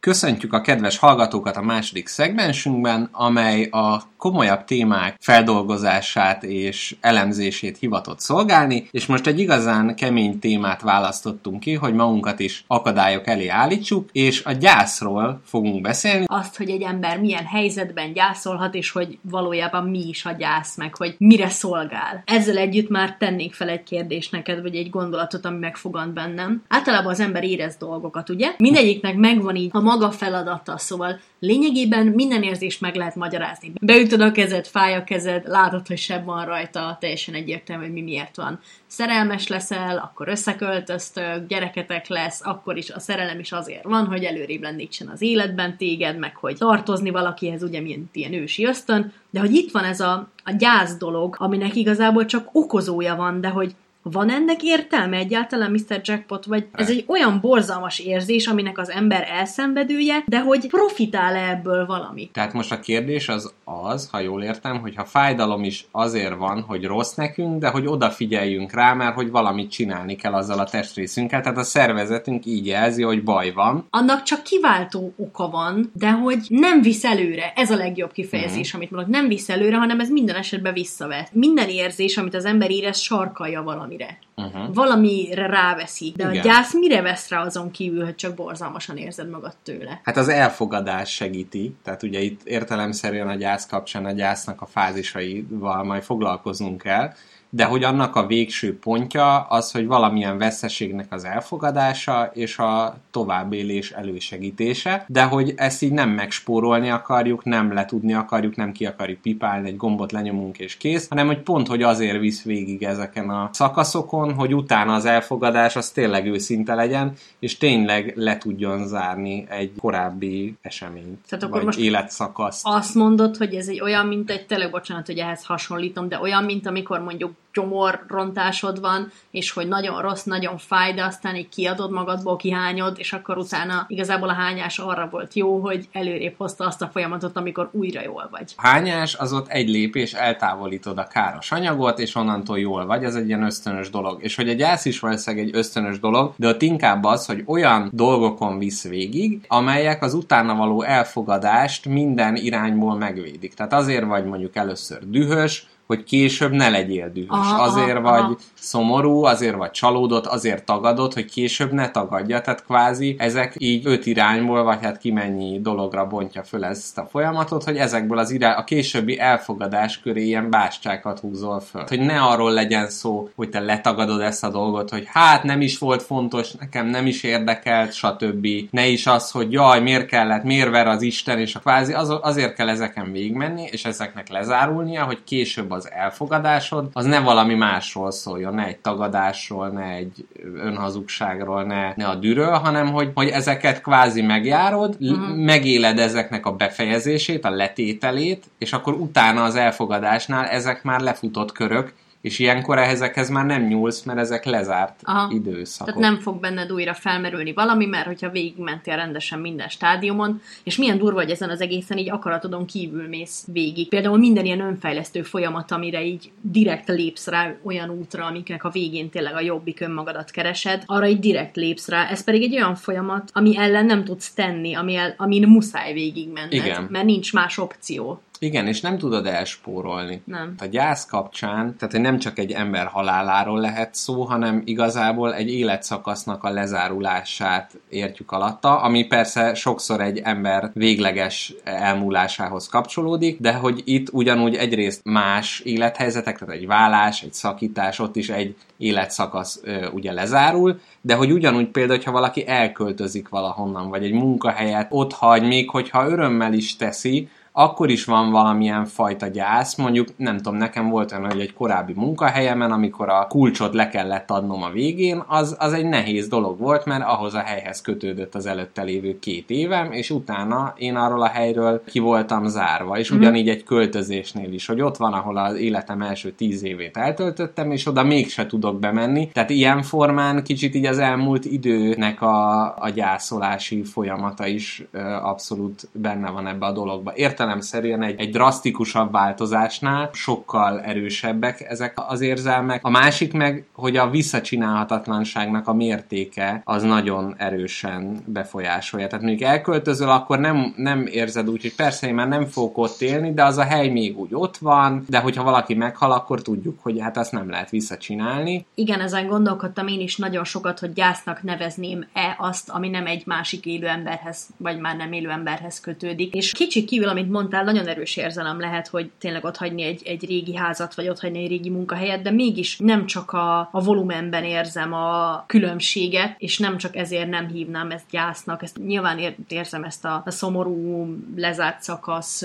Köszöntjük a kedves hallgatókat a második szegmensünkben, amely a komolyabb témák feldolgozását és elemzését hivatott szolgálni, és most egy igazán kemény témát választottunk ki, hogy magunkat is akadályok elé állítsuk, és a gyászról fogunk beszélni. Azt, hogy egy ember milyen helyzetben gyászolhat, és hogy valójában mi is a gyász, meg hogy mire szolgál. Ezzel együtt már tennék fel egy kérdést neked, vagy egy gondolatot, ami megfogant bennem. Általában az ember érez dolgokat, ugye? Mindegyiknek megvan így a maga feladata, szóval lényegében minden érzést meg lehet magyarázni. Beütöd a kezed, fáj a kezed, látod, hogy seb van rajta, teljesen egyértelmű, hogy mi miért van. Szerelmes leszel, akkor összeköltöztök, gyereketek lesz, akkor is a szerelem is azért van, hogy előrébb lendítsen az életben téged, meg hogy tartozni valakihez, ugye, mint ilyen ősi ösztön, de hogy itt van ez a, a gyász dolog, aminek igazából csak okozója van, de hogy van ennek értelme egyáltalán, Mr. Jackpot, vagy ez egy olyan borzalmas érzés, aminek az ember elszenvedője, de hogy profitál ebből valami? Tehát most a kérdés az az, ha jól értem, hogy ha fájdalom is azért van, hogy rossz nekünk, de hogy odafigyeljünk rá, mert hogy valamit csinálni kell azzal a testrészünkkel, tehát a szervezetünk így jelzi, hogy baj van. Annak csak kiváltó oka van, de hogy nem visz előre. Ez a legjobb kifejezés, Mhm. amit mondok. Nem visz előre, hanem ez minden esetben visszavet. Minden érzés, amit az ember érez, sarkalja valamire. Uh-huh. Valamire ráveszi. De Igen. a gyász mire vesz rá azon kívül, hogy csak borzalmasan érzed magad tőle? Hát az elfogadás segíti, tehát ugye itt értelemszerűen a gyász kapcsán a gyásznak a fázisaival majd foglalkoznunk kell, de hogy annak a végső pontja az, hogy valamilyen veszteségnek az elfogadása és a továbbélés elősegítése, de hogy ezt így nem megspórolni akarjuk, nem letudni akarjuk, nem ki akarjuk pipálni, egy gombot lenyomunk és kész, hanem hogy pont, hogy azért visz végig ezeken a szakaszokon, hogy utána az elfogadás az tényleg őszinte legyen, és tényleg le tudjon zárni egy korábbi eseményt, Tehát akkor vagy most életszakaszt. Azt mondod, hogy ez egy olyan, mint egy, tényleg bocsánat, hogy ehhez hasonlítom, de olyan, mint amikor mondjuk gyomorrontásod van, és hogy nagyon rossz, nagyon fáj, de aztán így kiadod magadból, kihányod, és akkor utána igazából a hányás arra volt jó, hogy előrébb hozta azt a folyamatot, amikor újra jól vagy. Hányás az ott egy lépés, eltávolítod a káros anyagot, és onnantól jól vagy, ez egy ilyen ösztönös dolog. És hogy a gyász is valószínűleg egy ösztönös dolog, de ott inkább az, hogy olyan dolgokon visz végig, amelyek az utána való elfogadást minden irányból megvédik. Tehát azért vagy mondjuk először dühös, hogy később ne legyél dühös. Aha, azért aha, vagy aha. szomorú, azért vagy csalódott, azért tagadod, hogy később ne tagadja. Tehát kvázi ezek így öt irányból, vagy hát ki mennyi dologra bontja föl ezt a folyamatot, hogy ezekből az irány, a későbbi elfogadás köré ilyen báscsákat húzol föl. Hogy ne arról legyen szó, hogy te letagadod ezt a dolgot, hogy hát nem is volt fontos, nekem nem is érdekelt, stb. Ne is az, hogy jaj, miért kellett, miért ver az Isten, és a kvázi az, azért kell ezeken végigmenni, és ezeknek lezárulnia, hogy később az elfogadásod, az ne valami másról szóljon, ne egy tagadásról, ne egy önhazugságról, ne, ne a dűről, hanem hogy, hogy ezeket kvázi megjárod, uh-huh. megéled ezeknek a befejezését, a letételét, és akkor utána az elfogadásnál ezek már lefutott körök, és ilyenkor ezekhez már nem nyúlsz, mert ezek lezárt Aha. időszakok. Tehát nem fog benned újra felmerülni valami, mert hogyha végigmentél rendesen minden stádiumon, és milyen durva, hogy ezen az egészen így akaratodon kívül mész végig. Például minden ilyen önfejlesztő folyamat, amire így direkt lépsz rá olyan útra, amiknek a végén tényleg a jobbik önmagadat keresed, arra így direkt lépsz rá. Ez pedig egy olyan folyamat, ami ellen nem tudsz tenni, ami el, amin muszáj végigmenned, Igen. mert nincs más opció. Igen, és nem tudod elspórolni. Nem. A gyász kapcsán, tehát hogy nem csak egy ember haláláról lehet szó, hanem igazából egy életszakasznak a lezárulását értjük alatta, ami persze sokszor egy ember végleges elmúlásához kapcsolódik, de hogy itt ugyanúgy egyrészt más élethelyzetek, tehát egy vállás, egy szakítás, ott is egy életszakasz ö, ugye lezárul, de hogy ugyanúgy például, hogyha valaki elköltözik valahonnan, vagy egy munkahelyet ott hagy, még hogyha örömmel is teszi, akkor is van valamilyen fajta gyász. Mondjuk, nem tudom, nekem volt olyan, hogy egy korábbi munkahelyemen, amikor a kulcsot le kellett adnom a végén, az, az egy nehéz dolog volt, mert ahhoz a helyhez kötődött az előtte lévő két évem, és utána én arról a helyről ki voltam zárva. És ugyanígy egy költözésnél is, hogy ott van, ahol az életem első tíz évét eltöltöttem, és oda mégse tudok bemenni. Tehát ilyen formán kicsit így az elmúlt időnek a, a gyászolási folyamata is ö, abszolút benne van ebbe a dologba. Értelemszerűen egy, egy drasztikusabb változásnál sokkal erősebbek ezek az érzelmek. A másik meg, hogy a visszacsinálhatatlanságnak a mértéke az nagyon erősen befolyásolja. Tehát mondjuk elköltözöl, akkor nem, nem érzed úgy, hogy persze én már nem fogok ott élni, de az a hely még úgy ott van, de hogyha valaki meghal, akkor tudjuk, hogy hát azt nem lehet visszacsinálni. Igen, ezen gondolkodtam én is nagyon sokat, hogy gyásznak nevezném-e azt, ami nem egy másik élő emberhez, vagy már nem élő emberhez kötődik. És kicsi kívül, amit mondtál, nagyon erős érzelem lehet, hogy tényleg ott hagyni egy, egy régi házat, vagy ott hagyni egy régi munkahelyet, de mégis nem csak a, a volumenben érzem a különbséget, és nem csak ezért nem hívnám ezt gyásznak. Ezt nyilván ér, érzem ezt a, a szomorú, lezárt szakasz,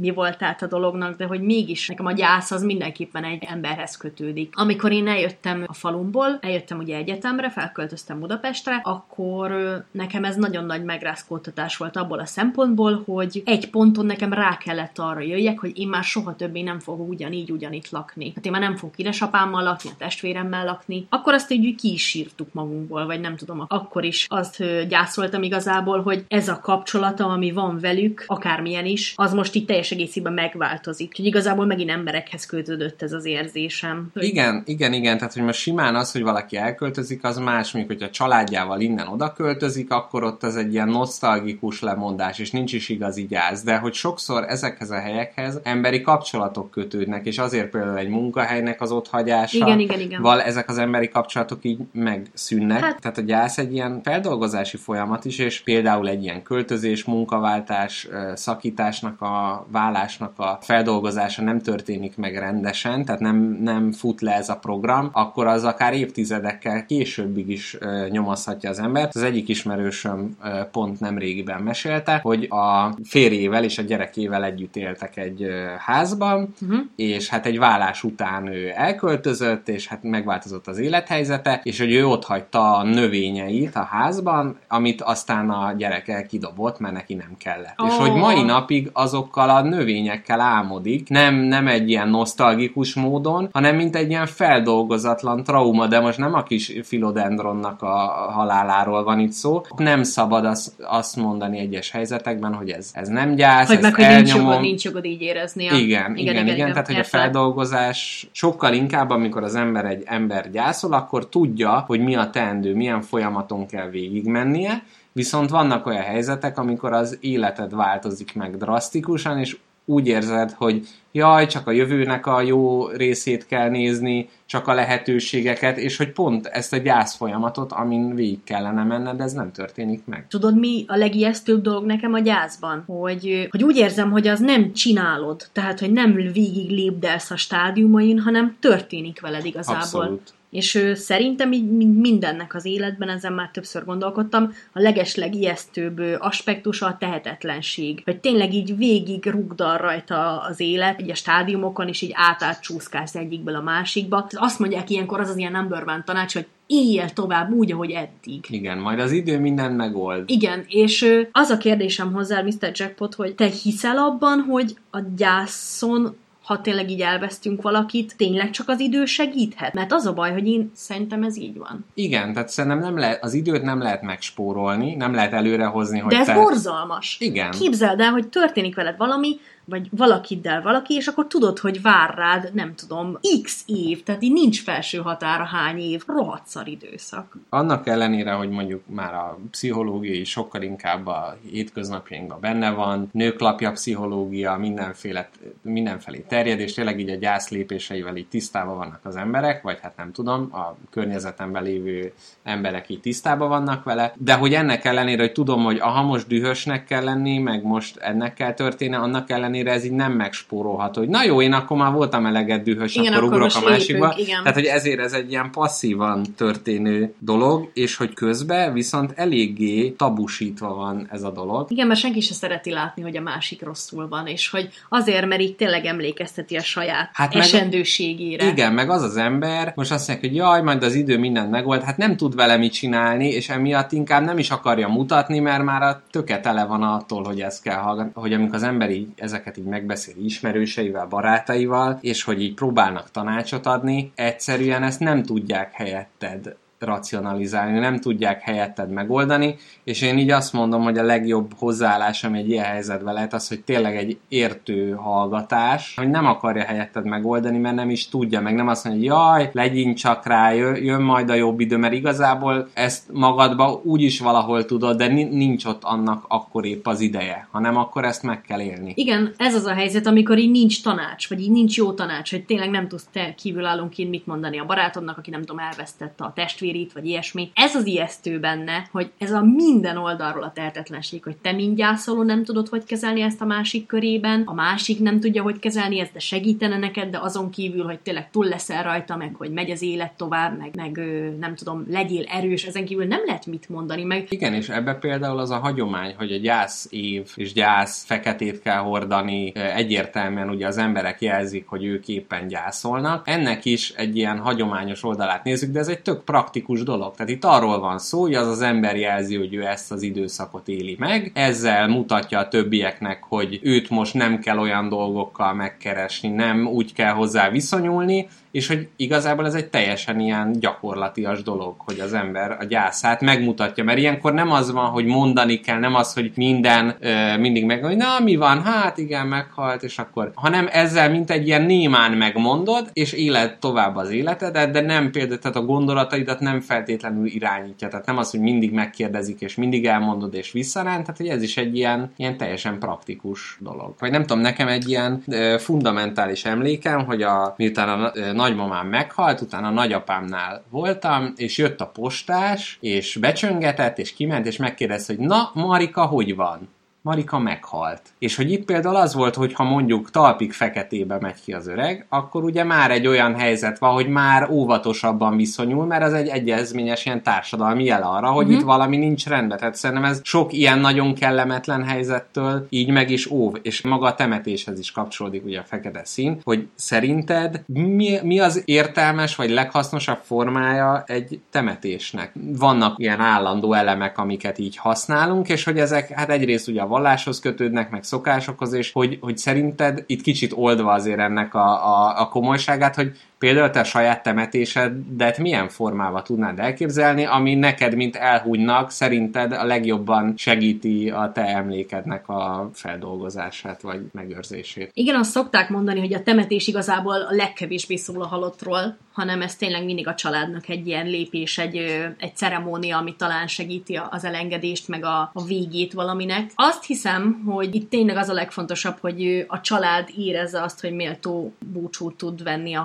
mi volt át a dolognak, de hogy mégis nekem a gyász az mindenképpen egy emberhez kötődik. Amikor én eljöttem a falumból, eljöttem ugye egyetemre, felköltöztem Budapestre, akkor nekem ez nagyon nagy megrázkódtatás volt abból a szempontból, hogy egy ponton nekem rá kellett arra jöjjek, hogy én már soha többé nem fogok ugyanígy, ugyanitt lakni. Hát én már nem fogok édesapámmal lakni, a testvéremmel lakni. Akkor azt így ki is sírtuk magunkból, vagy nem tudom, akkor is azt gyászoltam igazából, hogy ez a kapcsolata, ami van velük, akármilyen is, az most itt teljes egészében megváltozik. Úgyhogy igazából megint emberekhez kötődött ez az érzésem. Hogy Igen, igen, igen, tehát hogy most simán az, hogy valaki elköltözik, az más, mint hogyha a családjával innen oda költözik, akkor ott az egy ilyen nosztalgikus lemondás, és nincs is igazi gyász, de hogy sokszor ezekhez a helyekhez emberi kapcsolatok kötődnek, és azért például egy munkahelynek az otthagyása, Igen, igen, igen. val ezek az emberi kapcsolatok így megszűnnek. Hát- Hát, Tehát a gyász egy ilyen feldolgozási folyamat is, és például egy ilyen költözés, munkaváltás, szakításnak a vállásnak a feldolgozása nem történik meg rendesen, tehát nem, nem fut le ez a program, akkor az akár évtizedekkel későbbig is ö, nyomozhatja az embert. Az egyik ismerősöm pont nem régiben mesélte, hogy a férjével és a gyerekével együtt éltek egy házban, uh-huh. és hát egy vállás után ő elköltözött, és hát megváltozott az élethelyzete, és hogy ő ott hagyta a növényeit a házban, amit aztán a gyereke kidobott, mert neki nem kellett. Oh. És hogy mai napig azokkal a növényekkel álmodik, nem, nem egy ilyen nosztalgikus módon, hanem mint egy ilyen feldolgozatlan trauma, de most nem a kis filodendronnak a haláláról van itt szó. Nem szabad azt, azt mondani egyes helyzetekben, hogy ez, ez nem gyász, Hogy ez meg, hogy nincs elnyomom. jogod, nincs jogod így érezni. Igen, igen, igen, igen, tehát hogy a feldolgozás sokkal inkább, amikor az ember egy ember gyászol, akkor tudja, hogy mi a teendő, milyen folyamaton kell végigmennie, viszont vannak olyan helyzetek, amikor az életed változik meg drasztikusan, és úgy érzed, hogy jaj, csak a jövőnek a jó részét kell nézni, csak a lehetőségeket, és hogy pont ezt a gyász folyamatot, amin végig kellene menned, ez nem történik meg. Tudod, mi a legijesztőbb dolog nekem a gyászban? Hogy, hogy úgy érzem, hogy az nem csinálod, tehát, hogy nem végig lépdelsz a stádiumain, hanem történik veled igazából. Abszolút. És ő, szerintem így mindennek az életben, ezen már többször gondolkodtam, a legesleg ijesztőbb aspektusa a tehetetlenség. Hogy tényleg így végig rugdal rajta az élet, így a stádiumokon, és így átátcsúszkálsz egyikből a másikba. Azt mondják ilyenkor, az az ilyen number one tanács, hogy éljél tovább úgy, ahogy eddig. Igen, majd az idő mindent megold. Igen, és az a kérdésem hozzá, Mr. Jackpot, hogy te hiszel abban, hogy a gyászon ha tényleg így elvesztünk valakit, tényleg csak az idő segíthet? Mert az a baj, hogy én szerintem ez így van. Igen, tehát szerintem nem lehet, az időt nem lehet megspórolni, nem lehet előrehozni, hogy De ez te... borzalmas. Igen. Képzeld el, hogy történik veled valami, vagy valakiddel valaki, és akkor tudod, hogy vár rád, nem tudom, x év, tehát így nincs felső határa hány év, rohadt szar időszak. Annak ellenére, hogy mondjuk már a pszichológiai sokkal inkább a hétköznapjainkban benne van, nőklapja pszichológia, mindenféle, mindenfelé terjed, és tényleg így a gyász lépéseivel így tisztában vannak az emberek, vagy hát nem tudom, a környezetemben lévő emberek így tisztában vannak vele, de hogy ennek ellenére, hogy tudom, hogy aha, most dühösnek kell lenni, meg most ennek kell történni, annak ellenére ez így nem megspórolható, hogy na jó, én akkor már voltam eleget dühös, Igen, akkor akkor ugrok a másikba. lépünk, igen. Tehát, hogy ezért ez egy ilyen passzívan történő dolog, és hogy közben viszont eléggé tabusítva van ez a dolog. Igen, mert senki se szereti látni, hogy a másik rosszul van, és hogy azért, mert így tényleg emlékezteti a saját Hát hát meg- esendőségére. Igen, meg az az ember, most azt mondja, hogy jaj, majd az idő mindent megold, hát nem tud vele mit csinálni, és emiatt inkább nem is akarja mutatni, mert már a töke tele van attól, hogy ezt kell hallgatni, hogy amikor az ember így ezeket így megbeszéli ismerőseivel, barátaival, és hogy így próbálnak tanácsot adni, egyszerűen ezt nem tudják helyetted racionalizálni, nem tudják helyetted megoldani, és én így azt mondom, hogy a legjobb hozzáállás, ami egy ilyen helyzetben lehet, az, hogy tényleg egy értő hallgatás, hogy nem akarja helyetted megoldani, mert nem is tudja, meg nem azt mondja, hogy jaj, legyünk csak rá, jön, majd a jobb idő, mert igazából ezt magadba úgy is valahol tudod, de ni- nincs ott annak akkor épp az ideje, hanem akkor ezt meg kell élni. Igen, ez az a helyzet, amikor így nincs tanács, vagy így nincs jó tanács, hogy tényleg nem tudsz te kívülállónként mit mondani a barátodnak, aki nem tudom, elvesztette a testvérét, vagy ilyesmi. Ez az ijesztő benne, hogy ez a minden oldalról a tehetetlenség, hogy te mind gyászoló nem tudod, hogy kezelni ezt a másik körében, a másik nem tudja, hogy kezelni ezt, de segítene neked, de azon kívül, hogy tényleg túl leszel rajta, meg hogy megy az élet tovább, meg, meg nem tudom, legyél erős, ezen kívül nem lehet mit mondani, meg Igen, és ebbe például az a hagyomány, hogy a gyász év és gyász feketét kell hordani, egyértelműen ugye az emberek jelzik, hogy ők éppen gyászolnak. Ennek is egy ilyen hagyományos oldalát nézzük, de ez egy tök praktikus dolog. Tehát itt arról van szó, hogy az az ember jelzi, hogy ő ezt az időszakot éli meg, ezzel mutatja a többieknek, hogy őt most nem kell olyan dolgokkal megkeresni, nem úgy kell hozzá viszonyulni, és hogy igazából ez egy teljesen ilyen gyakorlatias dolog, hogy az ember a gyászát megmutatja, mert ilyenkor nem az van, hogy mondani kell, nem az, hogy minden ö, mindig meg, hogy na mi van, hát igen, meghalt, és akkor, hanem ezzel mint egy ilyen némán megmondod, és éled tovább az életedet, de nem például, tehát a gondolataidat nem feltétlenül irányítja, tehát nem az, hogy mindig megkérdezik, és mindig elmondod, és visszaránt, tehát hogy ez is egy ilyen, ilyen teljesen praktikus dolog. Vagy nem tudom, nekem egy ilyen ö, fundamentális emlékem, hogy a, miután a ö, nagymamám meghalt, utána a nagyapámnál voltam, és jött a postás, és becsöngetett, és kiment, és megkérdezte, hogy na, Marika, hogy van? Marika meghalt. És hogy itt például az volt, hogy ha mondjuk talpig feketébe megy ki az öreg, akkor ugye már egy olyan helyzet van, hogy már óvatosabban viszonyul, mert ez egy egyezményes ilyen társadalmi jel arra, hogy uh-huh. itt valami nincs rendben. Tehát szerintem ez sok ilyen nagyon kellemetlen helyzettől így meg is óv, és maga a temetéshez is kapcsolódik ugye a fekete szín, hogy szerinted mi, mi az értelmes vagy leghasznosabb formája egy temetésnek? Vannak ilyen állandó elemek, amiket így használunk, és hogy ezek hát egyrészt ugye a valláshoz kötődnek, meg szokásokhoz, és hogy, hogy szerinted itt kicsit oldva azért ennek a, a, a komolyságát, hogy például te a saját temetésedet milyen formával tudnád elképzelni, ami neked, mint elhúgynak, szerinted a legjobban segíti a te emlékednek a feldolgozását, vagy megőrzését. Igen, azt szokták mondani, hogy a temetés igazából a legkevésbé szól a halottról, hanem ez tényleg mindig a családnak egy ilyen lépés, egy, egy ceremónia, ami talán segíti az elengedést, meg a, a végét valaminek. Azt hiszem, hogy itt tényleg az a legfontosabb, hogy a család érezze azt, hogy méltó búcsút tud venni a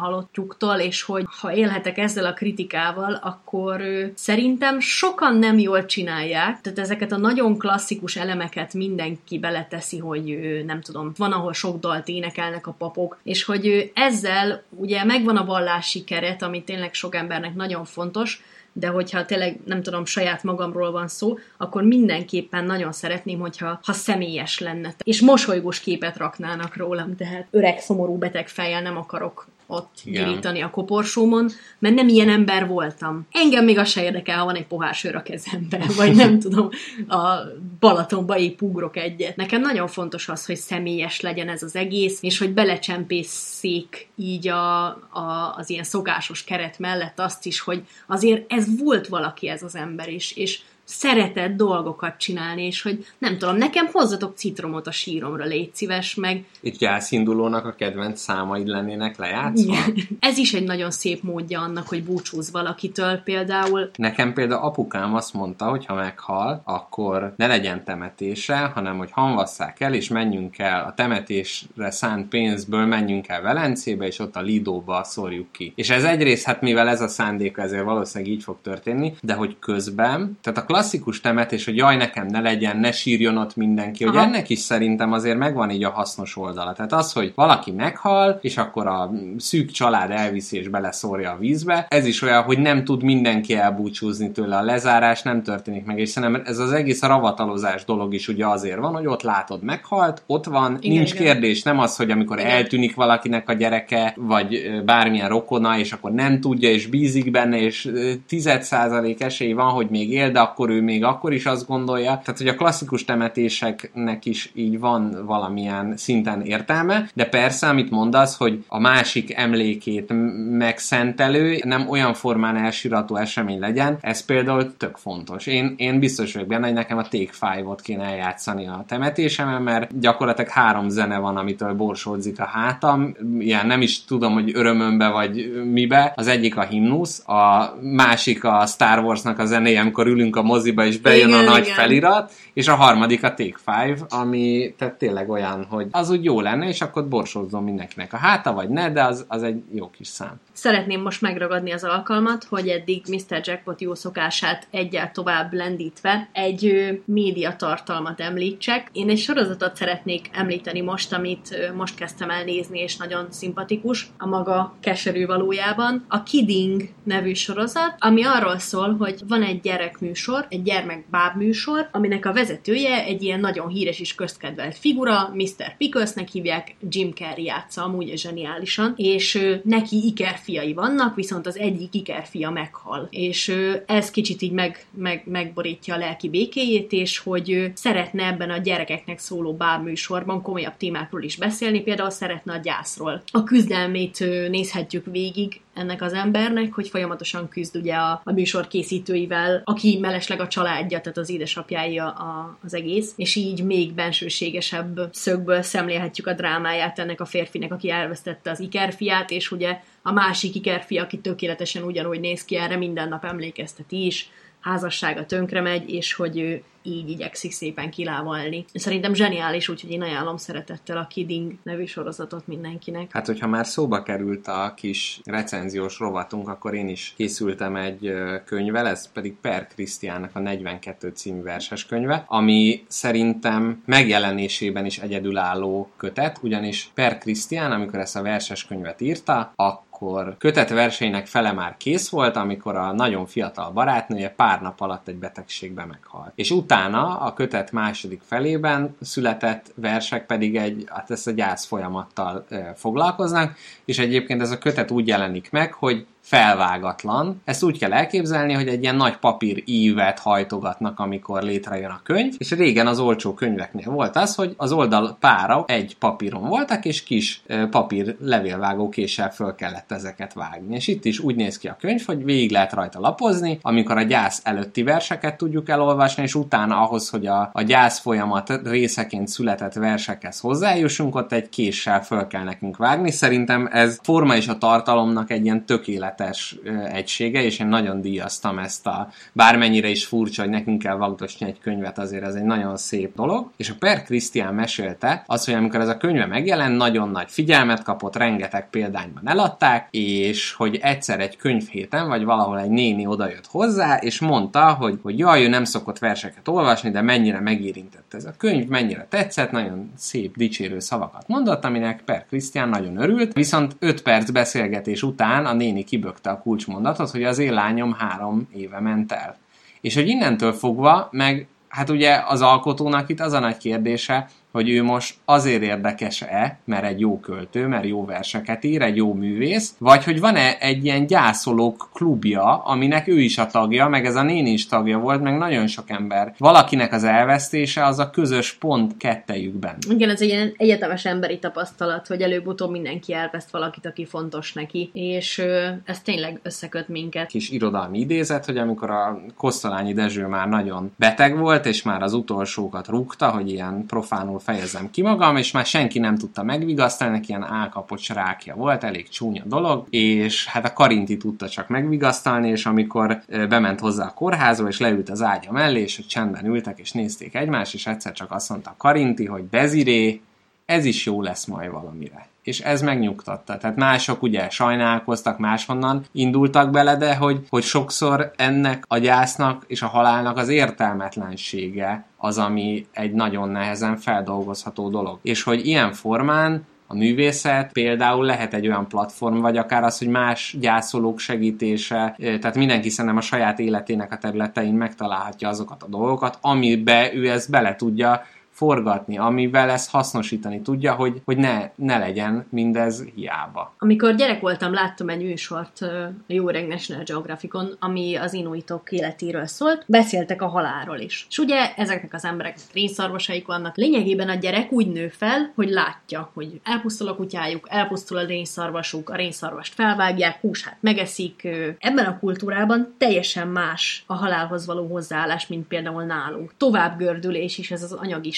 halottjuktól, és hogy ha élhetek ezzel a kritikával, akkor szerintem sokan nem jól csinálják, tehát ezeket a nagyon klasszikus elemeket mindenki beleteszi, hogy nem tudom, van, ahol sok dalt énekelnek a papok, és hogy ezzel ugye megvan a vallási keret, ami tényleg sok embernek nagyon fontos, de hogyha tényleg, nem tudom, saját magamról van szó, akkor mindenképpen nagyon szeretném, hogyha ha személyes lenne. És mosolygós képet raknának rólam, tehát öreg, szomorú, beteg fejjel nem akarok ott Igen. gyűjteni a koporsómon, mert nem ilyen ember voltam. Engem még az se érdekel, ha van egy pohár sör a kezemben, (laughs) vagy nem tudom, a Balatonba épp ugrok egyet. Nekem nagyon fontos az, hogy személyes legyen ez az egész, és hogy belecsempészék így a, a, az ilyen szokásos keret mellett azt is, hogy azért ez volt valaki ez az ember is, és szeretett dolgokat csinálni, és hogy nem tudom, nekem hozzatok citromot a síromra, légy szíves, meg Itt gyászindulónak a kedvenc számaid lennének lejátszva? ez is egy nagyon szép módja annak, hogy búcsúz valakitől például. Nekem például apukám azt mondta, hogy ha meghal, akkor ne legyen temetése, hanem hogy hanvasszák el, és menjünk el a temetésre szánt pénzből, menjünk el Velencébe, és ott a Lidóba szórjuk ki. És ez egyrészt, hát mivel ez a szándéka, ezért valószínűleg így fog történni, de hogy közben, tehát a klasszikus temetés, hogy jaj, nekem ne legyen, ne sírjon ott mindenki, hogy Aha. ennek is szerintem azért megvan így a hasznos oldala. Tehát az, hogy valaki meghal, és akkor a szűk család elviszi és beleszórja a vízbe, ez is olyan, hogy nem tud mindenki elbúcsúzni tőle, a lezárás nem történik meg, és szerintem ez az egész ravatalozás dolog is ugye azért van, hogy ott látod, meghalt, ott van, Igen, nincs igen. kérdés, nem az, hogy amikor Igen. eltűnik valakinek a gyereke, vagy bármilyen rokona, és akkor nem tudja, és bízik benne, és ö, 10% esély van, hogy még él, de akkor ő még akkor is azt gondolja. Tehát, hogy a klasszikus temetéseknek is így van valamilyen szinten értelme, de persze, amit mondasz, hogy a másik emlékét megszentelő, nem olyan formán elsirató esemény legyen, ez például tök fontos. Én, én biztos vagyok benne, hogy nekem a Take Five-ot kéne eljátszani a temetésemen, mert gyakorlatilag három zene van, amitől borsódzik a hátam. Ilyen nem is tudom, hogy örömömbe vagy mibe. Az egyik a himnusz, a másik a Star Warsnak a zenéje, amikor ülünk a moziba, és bejön Igen, a nagy igen. felirat, és a harmadik a Take Five, ami tehát tényleg olyan, hogy az úgy jó lenne, és akkor borsózzon mindenkinek a háta, vagy ne, de az, az egy jó kis szám. Szeretném most megragadni az alkalmat, hogy eddig Mr. Jackpot jó szokását egyel tovább lendítve egy média tartalmat említsek. Én egy sorozatot szeretnék említeni most, amit most kezdtem el nézni, és nagyon szimpatikus, a maga keserű valójában. A Kidding nevű sorozat, ami arról szól, hogy van egy gyerekműsor, egy gyermek-báb műsor, aminek a vezetője egy ilyen nagyon híres és közkedvelt figura, Mr. Pickles-nek hívják, Jim Carrey játsza amúgy zseniálisan, és neki ikerfiai vannak, viszont az egyik ikerfia meghal. És ez kicsit így meg, meg, megborítja a lelki békéjét, és hogy szeretne ebben a gyerekeknek szóló bábműsorban komolyabb témákról is beszélni, például szeretne a gyászról. A küzdelmét nézhetjük végig ennek az embernek, hogy folyamatosan küzd ugye a, a műsor készítőivel, aki mellesleg a családja, tehát az édesapjái a, a, az egész, és így még bensőségesebb szögből szemlélhetjük a drámáját ennek a férfinek, aki elvesztette az ikerfiát, és ugye a másik ikerfi, aki tökéletesen ugyanúgy néz ki erre, minden nap emlékezteti is, házassága tönkre megy, és hogy ő így igyekszik szépen kilávalni. Szerintem zseniális, úgyhogy én ajánlom szeretettel a Kidding nevű sorozatot mindenkinek. Hát, hogyha már szóba került a kis recenziós rovatunk, akkor én is készültem egy könyvvel, ez pedig Per Krisztiánnak a 42 című verses könyve, ami szerintem megjelenésében is egyedülálló kötet, ugyanis Per Krisztián, amikor ezt a verses könyvet írta, akkor kötet verseinek fele már kész volt, amikor a nagyon fiatal barátnője pár nap alatt egy betegségbe meghalt. És utána a kötet második felében született versek pedig egy, hát ezt a gyász folyamattal foglalkoznak, és egyébként ez a kötet úgy jelenik meg, hogy felvágatlan. Ezt úgy kell elképzelni, hogy egy ilyen nagy papír ívet hajtogatnak, amikor létrejön a könyv, és régen az olcsó könyveknél volt az, hogy az oldal pára egy papíron voltak, és kis papír levélvágó késsel föl kellett ezeket vágni. És itt is úgy néz ki a könyv, hogy végig lehet rajta lapozni, amikor a gyász előtti verseket tudjuk elolvasni, és utána ahhoz, hogy a, a gyász folyamat részeként született versekhez hozzájussunk, ott egy késsel föl kell nekünk vágni. Szerintem ez forma és a tartalomnak egy ilyen tökéletes ö, egysége, és én nagyon díjaztam ezt a, bármennyire is furcsa, hogy nekünk kell vagdosni egy könyvet, azért ez egy nagyon szép dolog. És a Per Krisztián mesélte az, hogy amikor ez a könyve megjelent, nagyon nagy figyelmet kapott, rengeteg példányban eladták, és hogy egyszer egy könyvhéten, vagy valahol egy néni odajött hozzá, és mondta, hogy, hogy jaj, ő nem szokott verseket olvasni, de mennyire megérintett ez a könyv, mennyire tetszett, nagyon szép, dicsérő szavakat mondott, aminek Per Krisztián nagyon örült, viszont 5 perc beszélgetés után a néni kibökte a kulcsmondatot, hogy az én lányom három éve ment el. És hogy innentől fogva, meg hát ugye az alkotónak itt az a nagy kérdése, hogy ő most azért érdekes-e, mert egy jó költő, mert jó verseket ír, egy jó művész, vagy hogy van-e egy ilyen gyászolók klubja, aminek ő is a tagja, meg ez a néni is tagja volt, meg nagyon sok ember. Valakinek az elvesztése az a közös pont kettejükben. Igen, ez egy ilyen egyetemes emberi tapasztalat, hogy előbb-utóbb mindenki elveszt valakit, aki fontos neki, és ez tényleg összeköt minket. Kis irodalmi idézet, hogy amikor a Kosztolányi Dezső már nagyon beteg volt, és már az utolsókat rúgta, hogy ilyen profánul fejezem ki magam, és már senki nem tudta megvigasztalni, neki ilyen álkapott rákja volt, elég csúnya dolog, és hát a Karinti tudta csak megvigasztalni, és amikor bement hozzá a kórházba, és leült az ágya mellé, és hogy csendben ültek, és nézték egymást, és egyszer csak azt mondta Karinti, hogy Deziré, ez is jó lesz majd valamire. És ez megnyugtatta. Tehát mások ugye sajnálkoztak, máshonnan indultak bele, de hogy, hogy sokszor ennek a gyásznak és a halálnak az értelmetlensége az, ami egy nagyon nehezen feldolgozható dolog. És hogy ilyen formán a művészet például lehet egy olyan platform, vagy akár az, hogy más gyászolók segítése, tehát mindenki szerintem a saját életének a területein megtalálhatja azokat a dolgokat, amibe ő ezt bele tudja forgatni, amivel ezt hasznosítani tudja, hogy, hogy ne, ne legyen mindez hiába. Amikor gyerek voltam, láttam egy műsort a jó reg National Geographicon, ami az inuitok életéről szólt. Beszéltek a halálról is. És ugye ezeknek az embereknek rénszarvasaik vannak. Lényegében a gyerek úgy nő fel, hogy látja, hogy elpusztul a kutyájuk, elpusztul a rénszarvasuk, a rénszarvast felvágják, húsát megeszik. Ebben a kultúrában teljesen más a halálhoz való hozzáállás, mint például nálunk. Tovább gördülés is ez az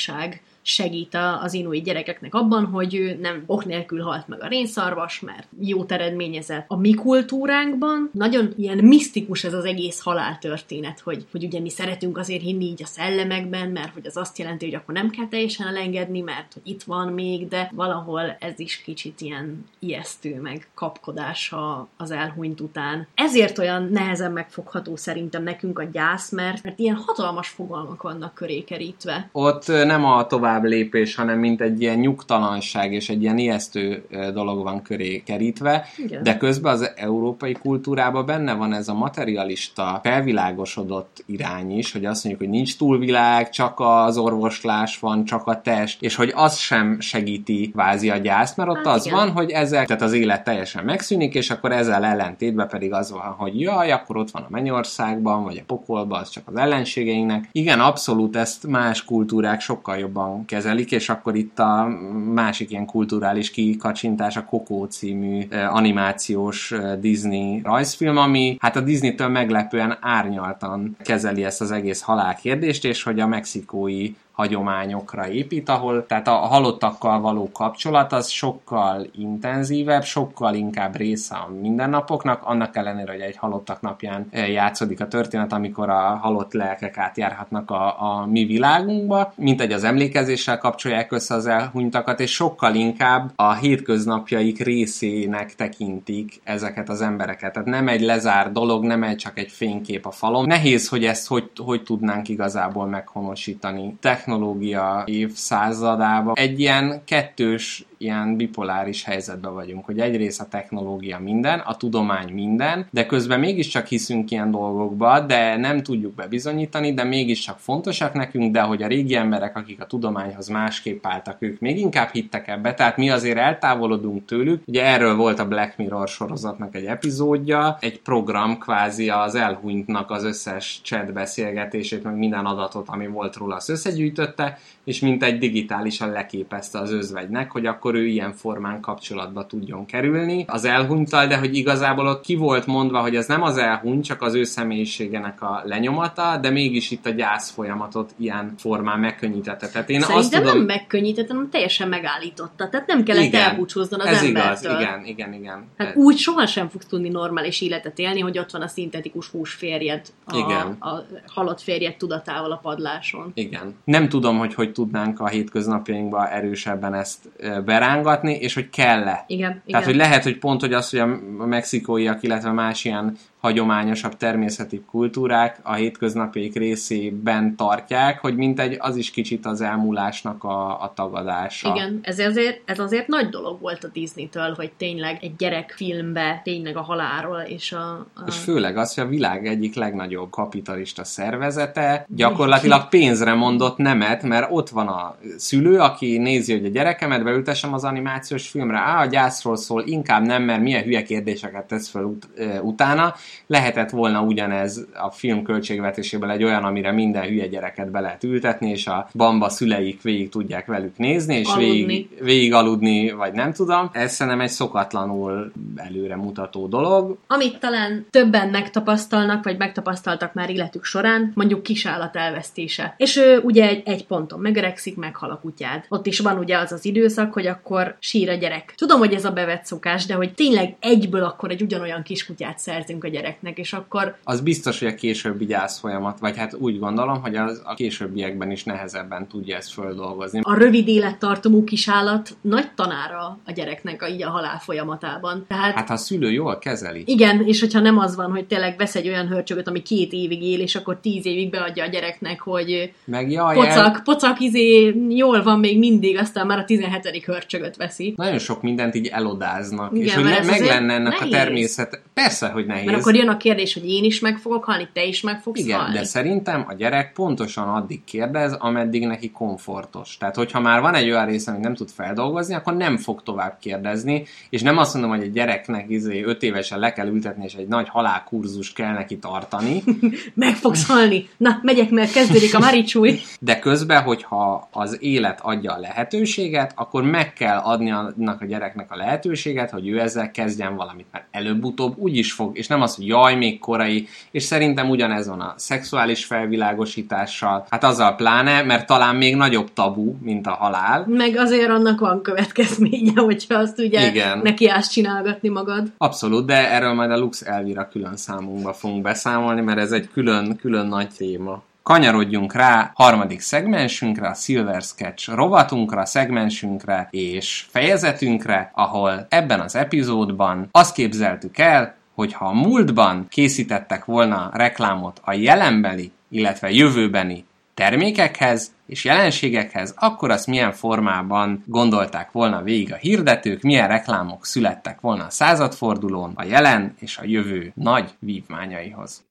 shag segít az inuit gyerekeknek abban, hogy ő nem ok nélkül halt meg a rénszarvas, mert jót eredményezett. A mi kultúránkban nagyon ilyen misztikus ez az egész haláltörténet, hogy, hogy ugye mi szeretünk azért hinni így a szellemekben, mert hogy az azt jelenti, hogy akkor nem kell teljesen elengedni, mert hogy itt van még, de valahol ez is kicsit ilyen ijesztő, meg kapkodás a- az elhunyt után. Ezért olyan nehezen megfogható szerintem nekünk a gyász, mert, mert ilyen hatalmas fogalmak vannak köré kerítve. Ott nem a tovább lépés, hanem mint egy ilyen nyugtalanság és egy ilyen ijesztő dolog van köré kerítve, Igen. de közben az európai kultúrában benne van ez a materialista, felvilágosodott irány is, hogy azt mondjuk, hogy nincs túlvilág, csak az orvoslás van, csak a test, és hogy az sem segíti vázi a gyászt, mert ott Hát az igen. van, hogy ezek, tehát az élet teljesen megszűnik, és akkor ezzel ellentétben pedig az van, hogy jaj, akkor ott van a mennyországban, vagy a pokolban, az csak az ellenségeinknek. Igen, abszolút ezt más kultúrák sokkal jobban kezelik, és akkor itt a másik ilyen kulturális kikacsintás a Coco című animációs Disney rajzfilm, ami hát a Disney-től meglepően árnyaltan kezeli ezt az egész halálkérdést, és hogy a mexikói hagyományokra épít, ahol tehát a halottakkal való kapcsolat az sokkal intenzívebb, sokkal inkább része a mindennapoknak, annak ellenére, hogy egy halottak napján eh, játszódik a történet, amikor a halott lelkek átjárhatnak a, a mi világunkba, mint egy az emlékezéssel kapcsolják össze az elhunytakat, és sokkal inkább a hétköznapjaik részének tekintik ezeket az embereket. Tehát nem egy lezárt dolog, nem egy csak egy fénykép a falon. Nehéz, hogy ezt hogy, hogy tudnánk igazából meghonosítani. Technológia évszázadában egy ilyen kettős, ilyen bipoláris helyzetben vagyunk, hogy egyrészt a technológia minden, a tudomány minden, de közben mégiscsak hiszünk ilyen dolgokba, de nem tudjuk bebizonyítani, de mégiscsak fontosak nekünk, de hogy a régi emberek, akik a tudományhoz másképp álltak, ők még inkább hittek ebbe, tehát mi azért eltávolodunk tőlük. Ugye erről volt a Black Mirror sorozatnak egy epizódja, egy program kvázi az elhunytnak az összes chat beszélgetését, meg minden adatot, ami volt róla, azt összegyűjtötte, és mint egy digitálisan leképezte az özvegynek, hogy akkor ő ilyen formán kapcsolatba tudjon kerülni az elhunytal, de hogy igazából ott ki volt mondva, hogy ez nem az elhunyt, csak az ő személyiségenek a lenyomata, de mégis itt a gyász folyamatot ilyen formán megkönnyítette. Tehát én Szerintem azt tudom... nem megkönnyítette, hanem teljesen megállította. Tehát nem kellett Igen. elbúcsúznod az ez embertől. igaz, igen, igen, igen. Hát úgy sohasem fogsz tudni normális életet élni, hogy ott van a szintetikus húsférjed, a, Igen. a halott férjed tudatával a padláson. Igen. Nem tudom, hogy hogy tudnánk a hétköznapjainkban erősebben ezt ö, berángatni, és hogy kell-e. Igen, igen. Tehát, hogy lehet, hogy pont, hogy az, hogy a mexikóiak, illetve más ilyen hagyományosabb természeti kultúrák a hétköznapjaik részében tartják, hogy mintegy, az is kicsit az elmúlásnak a, a tagadása. Igen, ez azért, ez azért nagy dolog volt a Disney-től, hogy tényleg egy gyerekfilmbe tényleg a halálról és a... a... És főleg az, hogy a világ egyik legnagyobb kapitalista szervezete gyakorlatilag pénzre mondott nemet, mert ott van a szülő, aki nézi, hogy a gyerekemet beültessem az animációs filmre, á, a gyászról szól, inkább nem, mert milyen hülye kérdéseket tesz fel ut- utána. Lehetett volna ugyanez a film költségvetéséből egy olyan, amire minden hülye gyereket be lehet ültetni, és a bamba szüleik végig tudják velük nézni, és Aludni. végig, végig aludni, vagy nem tudom. Ez szerintem egy szokatlanul előre mutató dolog. Amit talán többen megtapasztalnak, vagy megtapasztaltak már életük során, mondjuk kisállat elvesztése. És ő ugye egy, egy ponton megöregszik, meghal a kutyád. Ott is van ugye az az időszak, hogy akkor sír a gyerek. Tudom, hogy ez a bevett szokás, de hogy tényleg egyből akkor egy ugyanolyan kiskutyát szerzünk a gyereknek, és akkor Az biztos, hogy a későbbi gyász folyamat, vagy hát úgy gondolom, hogy az a későbbiekben is nehezebben tudja ezt földolgozni. a rövid élettartamú kisállat nagy tanára a gyereknek a, így a halál folyamatában. Tehát Hát ha a szülő jól kezeli. Igen, és hogyha nem az van, hogy tényleg vesz egy olyan hörcsögöt, ami két évig él, és akkor tíz évig beadja a gyereknek, hogy Meg jaj, pocak, el... pocak, izé, jól van még mindig, aztán már a 17. hörcsögöt veszi. nagyon sok mindent így elodáznak. Igen, és hogy ez meg lenne ennek nehéz. a természet. Persze, hogy nehéz. Mert akkor jön a kérdés, hogy én is meg fogok halni, te is meg fogsz Igen, halni. de szerintem a gyerek pontosan addig kérdez, ameddig neki komfortos. Tehát, hogyha már van egy olyan része, amit nem tud feldolgozni, akkor nem fog tovább kérdezni, és nem azt mondom, hogy egy gyereknek izé, öt évesen le kell ültetni, és egy nagy halálkurzus kell neki tartani, (laughs) Meg fogsz halni. Na, megyek, mert kezdődik a maricsúj. (laughs) de közben, hogyha az élet adja a lehetőséget, akkor meg kell adni annak a gyereknek a lehetőséget, hogy ő ezzel kezdjen valamit, mert előbb-utóbb úgy is fog, és nem az, hogy jaj, még korai, és szerintem ugyanez van a szexuális felvilágosítással, hát azzal pláne, mert talán még nagyobb tabu, mint a halál. Meg azért annak van következménye, hogyha azt ugye Igen. neki állsz csinálgatni magad. Abszolút, de erről majd a Lux Elvira külön számunkba fogunk beszámolni, mert ez egy külön, külön nagy téma. Kanyarodjunk rá harmadik szegmensünkre, a Silver Sketch rovatunkra, szegmensünkre és fejezetünkre, ahol ebben az epizódban azt képzeltük el, hogy ha a múltban készítettek volna reklámot a jelenbeli, illetve jövőbeni termékekhez és jelenségekhez, akkor azt milyen formában gondolták volna végig a hirdetők, milyen reklámok születtek volna a századfordulón, a jelen és a jövő nagy vívmányaihoz.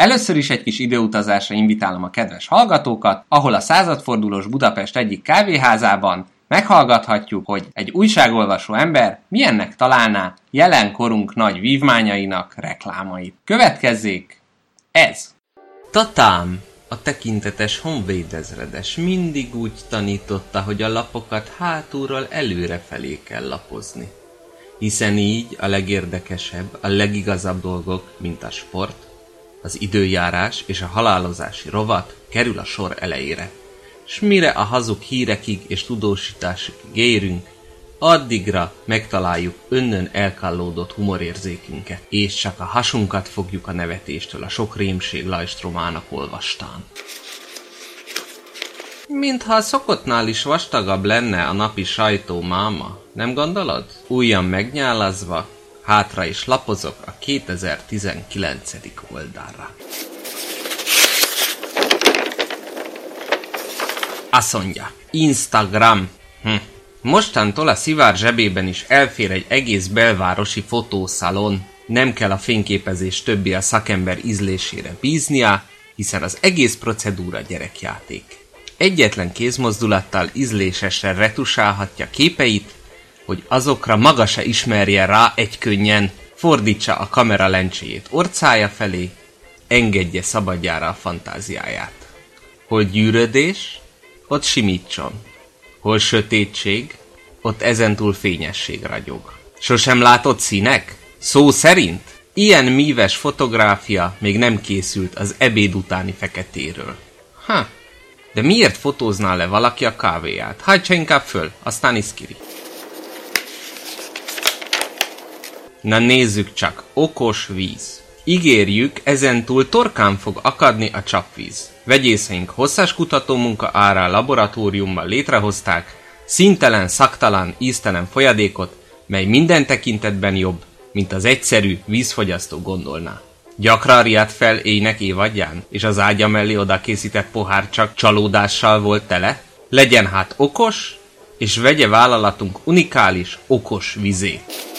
Először is egy kis időutazásra invitálom a kedves hallgatókat, ahol a századfordulós Budapest egyik kávéházában meghallgathatjuk, hogy egy újságolvasó ember milyennek találná jelenkorunk nagy vívmányainak reklámait. Következzék ez! Tatám, a tekintetes honvédezredes mindig úgy tanította, hogy a lapokat hátulról előrefelé kell lapozni. Hiszen így a legérdekesebb, a legigazabb dolgok, mint a sport, az időjárás és a halálozási rovat kerül a sor elejére. S mire a hazug hírekig és tudósításokig érünk, addigra megtaláljuk önnön elkallódott humorérzékünket, és csak a hasunkat fogjuk a nevetéstől a sok rémség lajstromának olvastán. Mintha a szokottnál is vastagabb lenne a napi sajtó máma, nem gondolod? Újan megnyálazva, hátra is lapozok a 2019. oldalra. Azt mondja, Instagram. Hm. Mostantól a szivár zsebében is elfér egy egész belvárosi fotószalon. Nem kell a fényképezés többi a szakember ízlésére bíznia, hiszen az egész procedúra gyerekjáték. Egyetlen kézmozdulattal ízlésesre retusálhatja képeit, hogy azokra maga se ismerje rá egy könnyen, fordítsa a kamera lencséjét orcája felé, engedje szabadjára a fantáziáját. Hol gyűrödés, ott simítson. Hol sötétség, ott ezentúl fényesség ragyog. Sosem látott színek? Szó szerint? Ilyen míves fotográfia még nem készült az ebéd utáni feketéről. Ha, de miért fotózná le valaki a kávéját? Hajtsa inkább föl, aztán iszkiri. Na nézzük csak, okos víz. Ígérjük, ezentúl torkán fog akadni a csapvíz. Vegyészeink hosszas kutatómunka árán laboratóriumban létrehozták szintelen, szaktalan, íztelen folyadékot, mely minden tekintetben jobb, mint az egyszerű, vízfogyasztó gondolná. Gyakran riadt fel éjnek évadján, és az ágya mellé oda készített pohár csak csalódással volt tele? Legyen hát okos, és vegye vállalatunk unikális, okos vizét.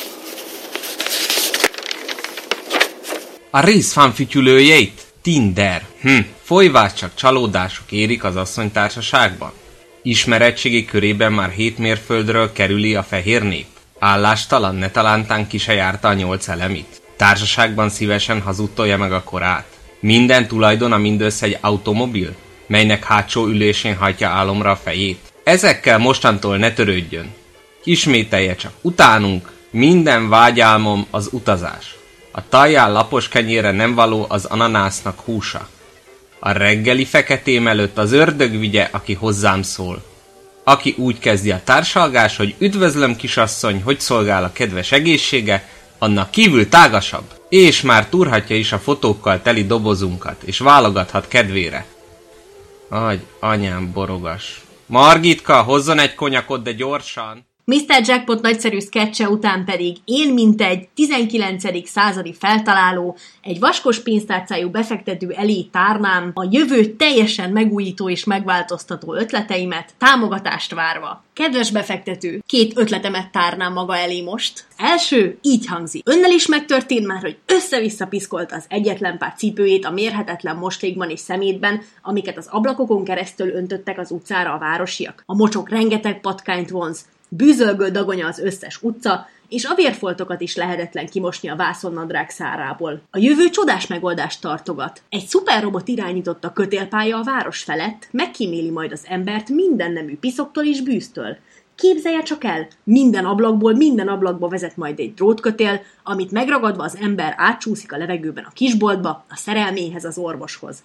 A részfánfütyülőjeit? Tinder. Hm, folyvás csak csalódások érik az asszonytársaságban. Ismeretségi körében már hét mérföldről kerüli a fehér nép. Állástalan, ne talántán ki se járta a nyolc elemit. Társaságban szívesen hazudtolja meg a korát. Minden tulajdona mindössze egy automobil, melynek hátsó ülésén hajtja álomra a fejét. Ezekkel mostantól ne törődjön. Ismételje csak, utánunk, minden vágyálmom az utazás. A tajjál lapos kenyére nem való az ananásznak húsa. A reggeli feketém előtt az ördög vigye, aki hozzám szól. Aki úgy kezdi a társalgás, hogy üdvözlöm kisasszony, hogy szolgál a kedves egészsége, annak kívül tágasabb, és már turhatja is a fotókkal teli dobozunkat, és válogathat kedvére. Agy, anyám borogas. Margitka, hozzon egy konyakot, de gyorsan! Mr. Jackpot nagyszerű sketche után pedig én, mint egy 19. századi feltaláló, egy vaskos pénztárcájú befektető elé tárnám a jövő teljesen megújító és megváltoztató ötleteimet, támogatást várva. Kedves befektető, két ötletemet tárnám maga elé most. Első így hangzik. Önnel is megtörtént már, hogy össze-vissza piszkolt az egyetlen pár cipőjét a mérhetetlen mostékban és szemétben, amiket az ablakokon keresztül öntöttek az utcára a városiak. A mocsok rengeteg patkányt vonz, bűzölgő dagonya az összes utca, és a vérfoltokat is lehetetlen kimosni a vászonnadrág szárából. A jövő csodás megoldást tartogat. Egy szuperrobot irányította kötélpálya a város felett, megkíméli majd az embert minden nemű piszoktól és bűztől. Képzelje csak el, minden ablakból minden ablakba vezet majd egy drótkötél, amit megragadva az ember átcsúszik a levegőben a kisboltba, a szerelméhez, az orvoshoz.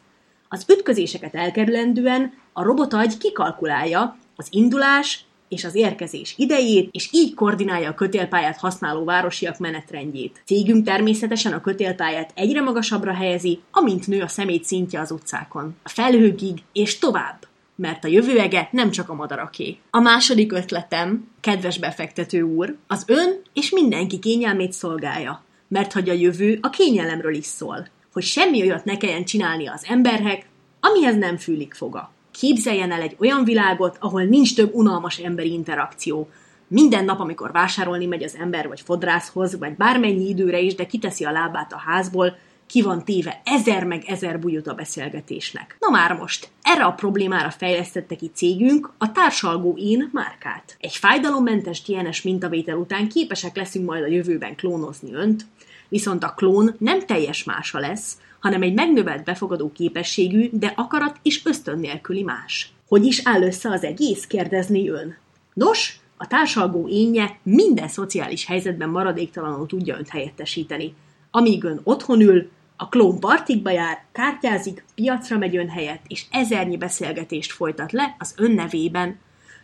Az ütközéseket elkerülendően a robotagy kikalkulálja az indulás, és az érkezés idejét, és így koordinálja a kötélpályát használó városiak menetrendjét. Cégünk természetesen a kötélpályát egyre magasabbra helyezi, amint nő a szemét szintje az utcákon. A felhőkig és tovább mert a jövőege nem csak a madaraké. A második ötletem, kedves befektető úr, az ön és mindenki kényelmét szolgálja, mert hogy a jövő a kényelemről is szól, hogy semmi olyat ne kelljen csinálni az emberhek, amihez nem fűlik foga. Képzeljen el egy olyan világot, ahol nincs több unalmas emberi interakció. Minden nap, amikor vásárolni megy az ember vagy fodrászhoz, vagy bármennyi időre is, de kiteszi a lábát a házból, ki van téve ezer meg ezer bujut a beszélgetésnek. Na már most, erre a problémára fejlesztette ki cégünk a társalgó én márkát. Egy fájdalommentes DNS mintavétel után képesek leszünk majd a jövőben klónozni önt, viszont a klón nem teljes mása lesz, hanem egy megnövelt befogadó képességű, de akarat és ösztön nélküli más. Hogy is áll össze az egész, kérdezni ön. Nos, a társalgó énje minden szociális helyzetben maradéktalanul tudja önt helyettesíteni. Amíg ön otthon ül, a klón partikba jár, kártyázik, piacra megy ön helyett, és ezernyi beszélgetést folytat le az ön nevében,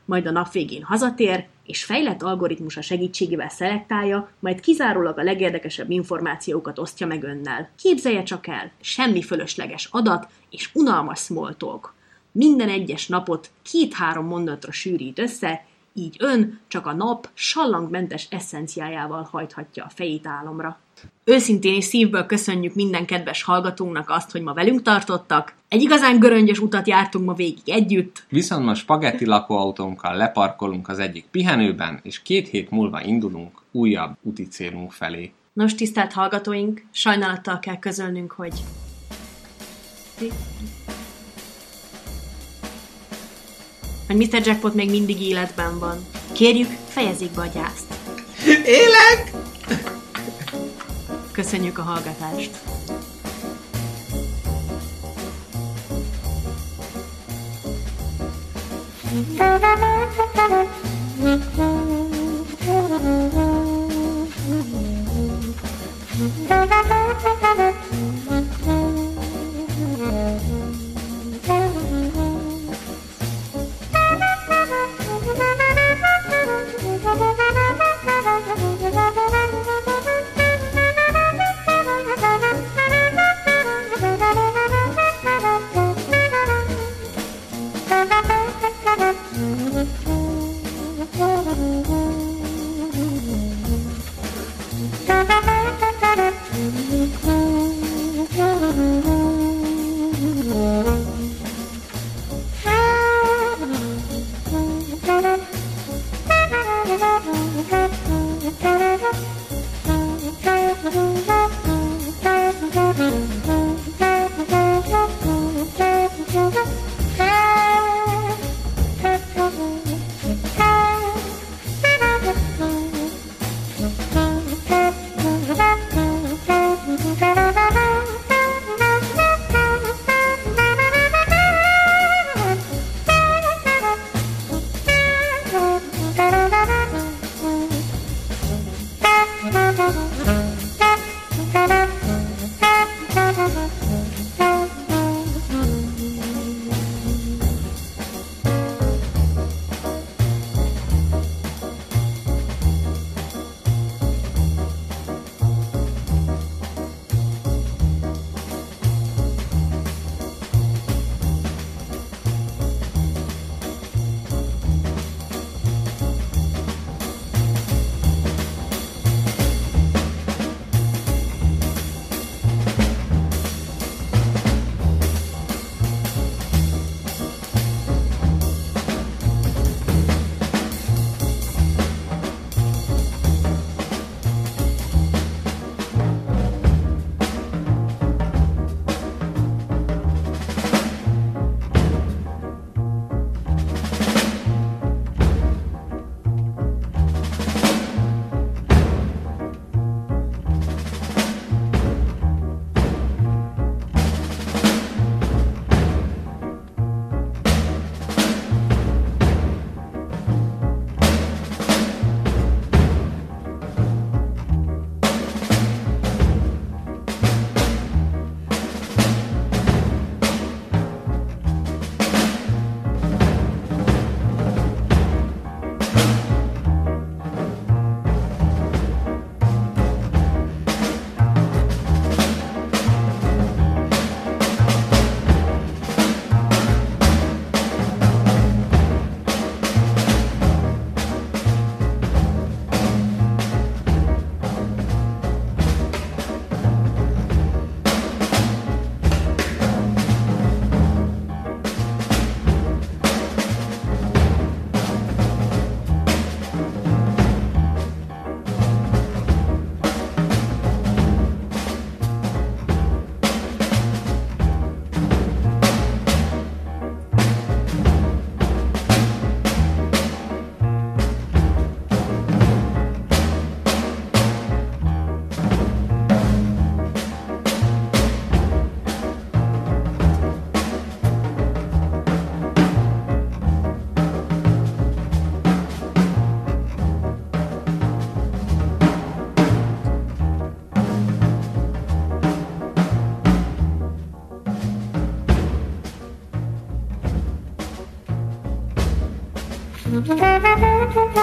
majd a nap végén hazatér, és fejlett algoritmusa segítségével szelektálja, majd kizárólag a legérdekesebb információkat osztja meg önnel. Képzelje csak el, semmi fölösleges adat és unalmas small. Minden egyes napot két-három mondatra sűrít össze, így ön csak a nap sallangmentes eszenciájával hajthatja a fejét álomra. Őszintén és szívből köszönjük minden kedves hallgatónknak azt, hogy ma velünk tartottak. Egy igazán göröngyös utat jártunk ma végig együtt. Viszont ma spagetti lakóautónkkal leparkolunk az egyik pihenőben, és két hét múlva indulunk újabb úti célunk felé. Nos, tisztelt hallgatóink, sajnálattal kell közölnünk, hogy... Hogy Mr. Jackpot még mindig életben van. Kérjük, fejezzék be a gyászt. Élek! Köszönjük a hallgatást! Thank you.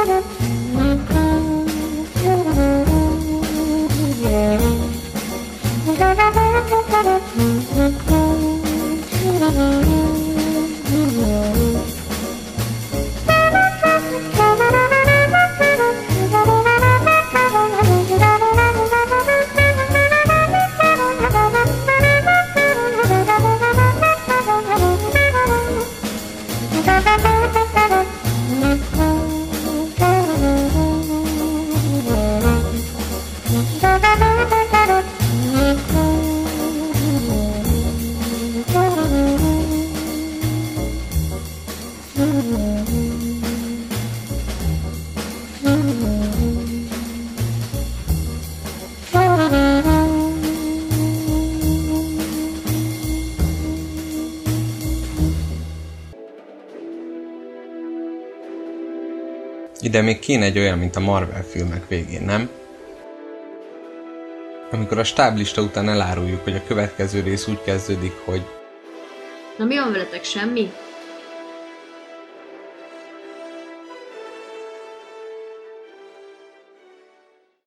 Thank you. Ide még kéne egy olyan, mint a Marvel filmek végén, nem? Amikor a stáblista után eláruljuk, hogy a következő rész úgy kezdődik, hogy Na mi van veletek, semmi?